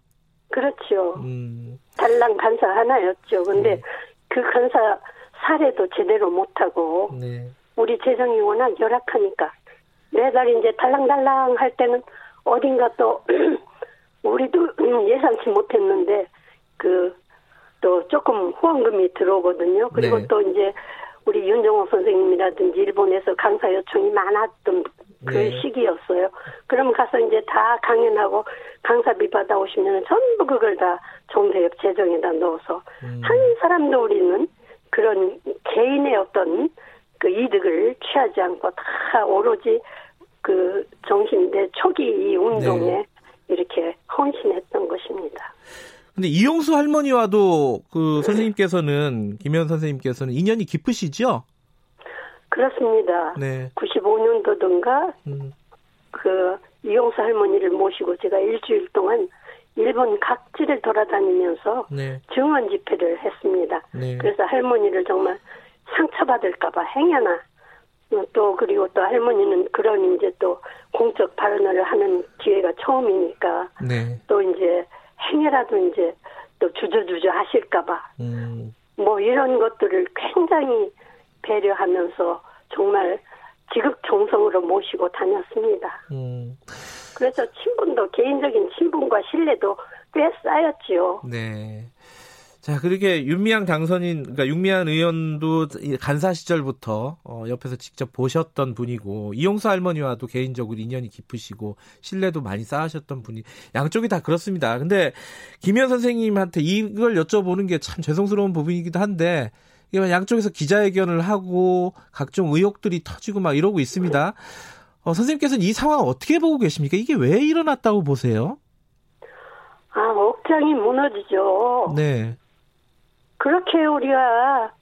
그렇죠. 음. 달랑 간사 하나였죠. 근데 네. 그 간사 사례도 제대로 못하고 네. 우리 재정이 워낙 열악하니까 매달 이제 달랑달랑 할 때는 어딘가 또 우리도 예상치 못했는데 그 또 조금 후원금이 들어오거든요. 그리고 네. 또 이제 우리 윤정호 선생님이라든지 일본에서 강사 요청이 많았던 그 네. 시기였어요. 그럼 가서 이제 다 강연하고 강사비 받아오시면 전부 그걸 다 정대협 재정에다 넣어서 음. 한 사람도 우리는 그런 개인의 어떤 그 이득을 취하지 않고 다 오로지 그 정신대 초기 이 운동에 네. 이렇게 헌신했던 것입니다. 근데 이용수 할머니와도 그 선생님께서는 김현 선생님께서는 인연이 깊으시죠? 그렇습니다. 네. 95년도든가 음. 그 이용수 할머니를 모시고 제가 일주일 동안 일본 각지를 돌아다니면서 네. 증언 집회를 했습니다. 네. 그래서 할머니를 정말 상처받을까봐 행여나 또 그리고 또 할머니는 그런 이제 또 공적 발언을 하는 기회가 처음이니까 네. 또 이제 행여라도 이제 또 주저주저 하실까봐 음. 뭐 이런 것들을 굉장히 배려하면서 정말 지극정성으로 모시고 다녔습니다. 음. 그래서 친분도 개인적인 친분과 신뢰도 꽤 쌓였지요. 네. 자, 그렇게 윤미향 당선인, 그러니까 윤미향 의원도 간사 시절부터 어, 옆에서 직접 보셨던 분이고 이용수 할머니와도 개인적으로 인연이 깊으시고 신뢰도 많이 쌓으셨던 분이 양쪽이 다 그렇습니다. 근데 김현 선생님한테 이걸 여쭤보는 게 참 죄송스러운 부분이기도 한데 양쪽에서 기자회견을 하고 각종 의혹들이 터지고 막 이러고 있습니다. 어, 선생님께서는 이 상황 어떻게 보고 계십니까? 이게 왜 일어났다고 보세요? 아, 억장이 무너지죠. 네. 그렇게 우리가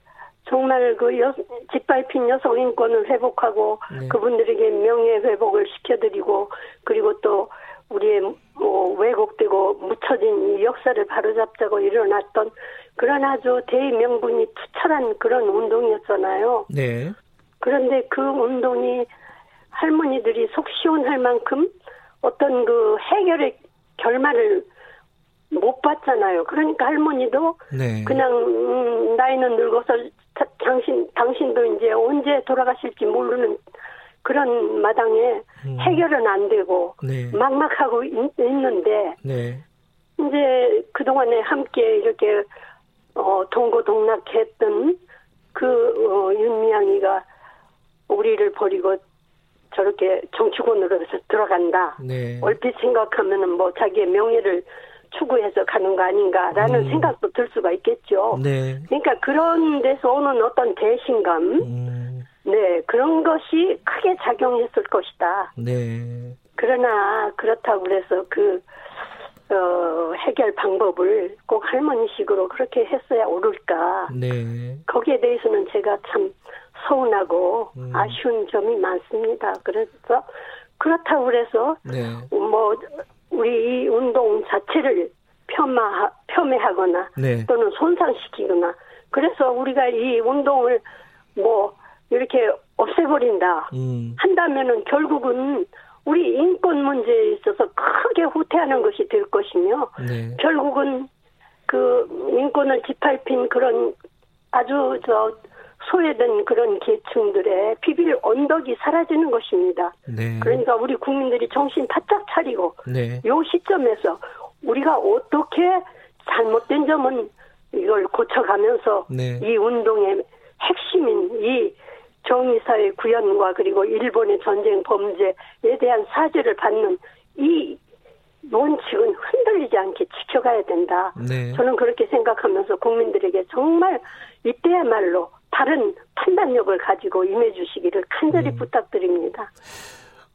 정말 그 여, 짓밟힌 여성 인권을 회복하고 네. 그분들에게 명예 회복을 시켜드리고 그리고 또 우리의 뭐 왜곡되고 묻혀진 이 역사를 바로잡자고 일어났던 그런 아주 대명분이 투철한 그런 운동이었잖아요. 네. 그런데 그 운동이 할머니들이 속 시원할 만큼 어떤 그 해결의 결말을 못 봤잖아요. 그러니까 할머니도 네. 그냥 음, 나이는 늙어서 자, 당신 당신도 이제 언제 돌아가실지 모르는 그런 마당에 음. 해결은 안 되고 네. 막막하고 있, 는데 네. 이제 그 동안에 함께 이렇게 어, 동고동락했던 그 어, 윤미향이가 우리를 버리고 저렇게 정치권으로 들어간다. 네. 얼핏 생각하면은 뭐 자기의 명예를 추구해서 가는 거 아닌가라는 음. 생각도 들 수가 있겠죠. 네. 그러니까 그런 데서 오는 어떤 배신감, 음. 네 그런 것이 크게 작용했을 것이다. 네. 그러나 그렇다고 그래서 그 어, 해결 방법을 꼭 할머니식으로 그렇게 했어야 옳을까. 네. 거기에 대해서는 제가 참 서운하고 음. 아쉬운 점이 많습니다. 그래서 그렇다고 그래서 네. 뭐 우리 이 운동 자체를 폄하, 폄훼하거나 네. 또는 손상시키거나 그래서 우리가 이 운동을 뭐 이렇게 없애버린다 음. 한다면은 결국은 우리 인권 문제에 있어서 크게 후퇴하는 것이 될 것이며 네. 결국은 그 인권을 짓밟힌 그런 아주 저 소외된 그런 계층들의 비빌 언덕이 사라지는 것입니다. 네. 그러니까 우리 국민들이 정신 바짝 차리고 네. 요 시점에서 우리가 어떻게 잘못된 점은 이걸 고쳐가면서 네. 이 운동의 핵심인 이 정의사회 구현과 그리고 일본의 전쟁 범죄에 대한 사죄를 받는 이 원칙은 흔들리지 않게 지켜가야 된다. 네. 저는 그렇게 생각하면서 국민들에게 정말 이때야말로 다른 판단력을 가지고 임해 주시기를 간절히 음. 부탁드립니다.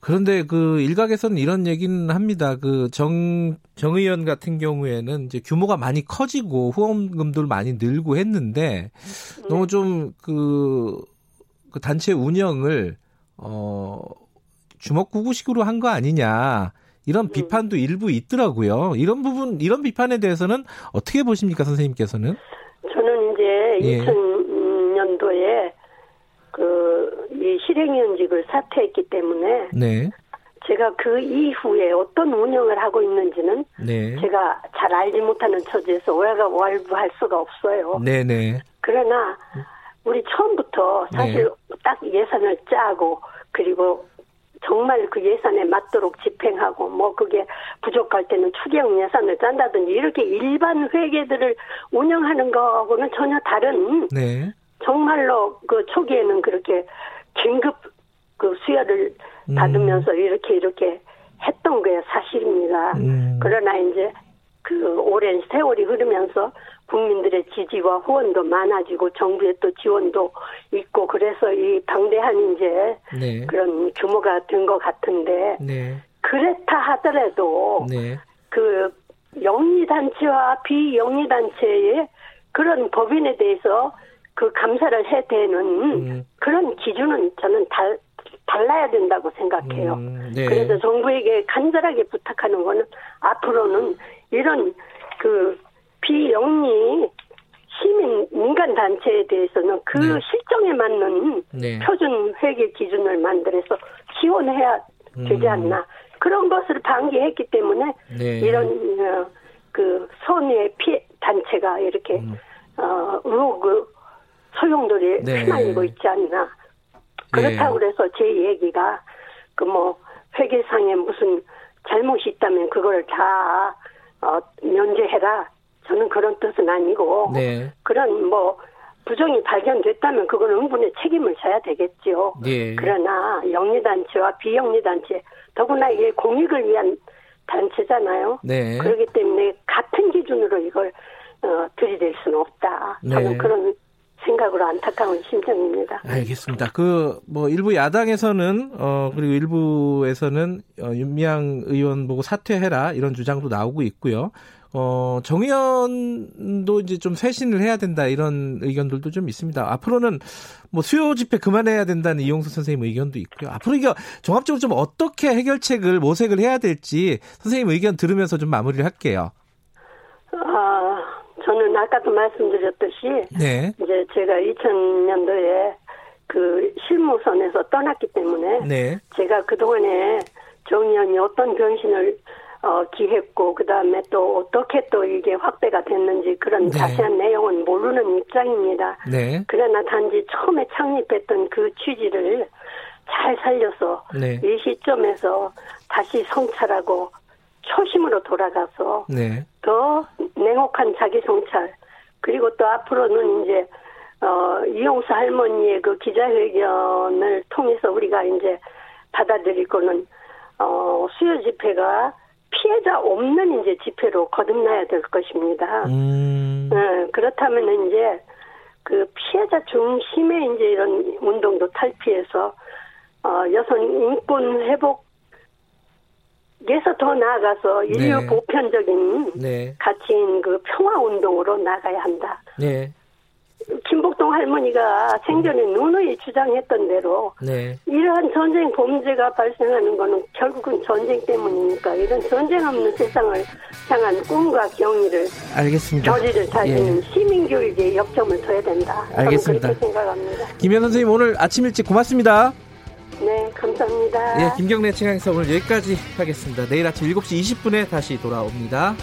그런데 그 일각에서는 이런 얘기는 합니다. 그 정, 정 의원 같은 경우에는 이제 규모가 많이 커지고 후원금들 많이 늘고 했는데 네. 너무 좀 그, 그 단체 운영을 어, 주먹구구식으로 한 거 아니냐. 이런 네. 비판도 일부 있더라고요. 이런 부분, 이런 비판에 대해서는 어떻게 보십니까, 선생님께서는? 저는 이제 예. 2000 실행위원직을 사퇴했기 때문에 네. 제가 그 이후에 어떤 운영을 하고 있는지는 네. 제가 잘 알지 못하는 처지에서 오해가 왈부할 수가 없어요. 네네. 네. 그러나 우리 처음부터 사실 네. 딱 예산을 짜고 그리고 정말 그 예산에 맞도록 집행하고 뭐 그게 부족할 때는 추경 예산을 짠다든지 이렇게 일반 회계들을 운영하는 거하고는 전혀 다른 네. 정말로 그 초기에는 그렇게 긴급 그 수혈을 음. 받으면서 이렇게 이렇게 했던 게 사실입니다. 음. 그러나 이제 그 오랜 세월이 흐르면서 국민들의 지지와 후원도 많아지고 정부의 또 지원도 있고 그래서 이 방대한 이제 네. 그런 규모가 된 것 같은데 네. 그렇다 하더라도 네. 그 영리 단체와 비영리 단체의 그런 법인에 대해서 그 감사를 해대는 음. 그런 기준은 저는 달, 달라야 된다고 생각해요. 음, 네. 그래서 정부에게 간절하게 부탁하는 거는 앞으로는 이런 그 비영리 시민 민간 단체에 대해서는 그 네. 실정에 맞는 네. 표준 회계 기준을 만들어서 지원해야 되지 음. 않나 그런 것을 방기했기 때문에 네. 이런 어, 그 손해 피해 단체가 이렇게 음. 어 의혹 소용돌이 네. 휘말리고 있지 않나 그렇다고 네. 그래서 제 얘기가 그 뭐 회계상에 무슨 잘못이 있다면 그걸 다 어, 면제해라 저는 그런 뜻은 아니고 네. 그런 뭐 부정이 발견됐다면 그건 응분의 책임을 져야 되겠죠. 네. 그러나 영리단체와 비영리단체 더구나 이게 공익을 위한 단체잖아요. 네. 그렇기 때문에 같은 기준으로 이걸 어, 들이댈 수는 없다. 저는 네. 그런 생각으로 안타까운 심정입니다. 알겠습니다. 그 뭐 일부 야당에서는 어 그리고 일부에서는 어, 윤미향 의원 보고 사퇴해라 이런 주장도 나오고 있고요. 어, 정의원도 이제 좀 쇄신을 해야 된다 이런 의견들도 좀 있습니다. 앞으로는 뭐 수요 집회 그만해야 된다는 이용수 선생님 의견도 있고요. 앞으로 이게 종합적으로 좀 어떻게 해결책을 모색을 해야 될지 선생님 의견 들으면서 좀 마무리를 할게요. 아, 저는 아까도 말씀드렸듯이 네. 이제 제가 2000년도에 그 실무선에서 떠났기 때문에 네. 제가 그동안에 정의원이 어떤 변신을 어, 기했고 그다음에 또 어떻게 또 이게 확대가 됐는지 그런 네. 자세한 내용은 모르는 입장입니다. 네. 그러나 단지 처음에 창립했던 그 취지를 잘 살려서 네. 이 시점에서 다시 성찰하고 초심으로 돌아가서 네. 더 냉혹한 자기 성찰 그리고 또 앞으로는 이제 어, 이용수 할머니의 그 기자회견을 통해서 우리가 이제 받아들일 거는 어, 수요 집회가 피해자 없는 이제 집회로 거듭나야 될 것입니다. 음. 네, 그렇다면 이제 그 피해자 중심의 이제 이런 운동도 탈피해서 어, 여성 인권 회복 에서 더 나아가서 인류 네. 보편적인 네. 가치인 그 평화 운동으로 나가야 한다. 네. 김복동 할머니가 생전에 누누이 주장했던 대로 네. 이러한 전쟁 범죄가 발생하는 것은 결국은 전쟁 때문이니까 이런 전쟁 없는 세상을 향한 꿈과 경의를 알겠습니다. 결의를 다지는 예. 시민 교육에 역점을 둬야 된다. 알겠습니다. 그렇게 생각합니다. 김현 선생님 오늘 아침 일찍 고맙습니다. 네, 감사합니다. 예, 김경래 최강에서 오늘 여기까지 하겠습니다. 내일 아침 7시 20분에 다시 돌아옵니다.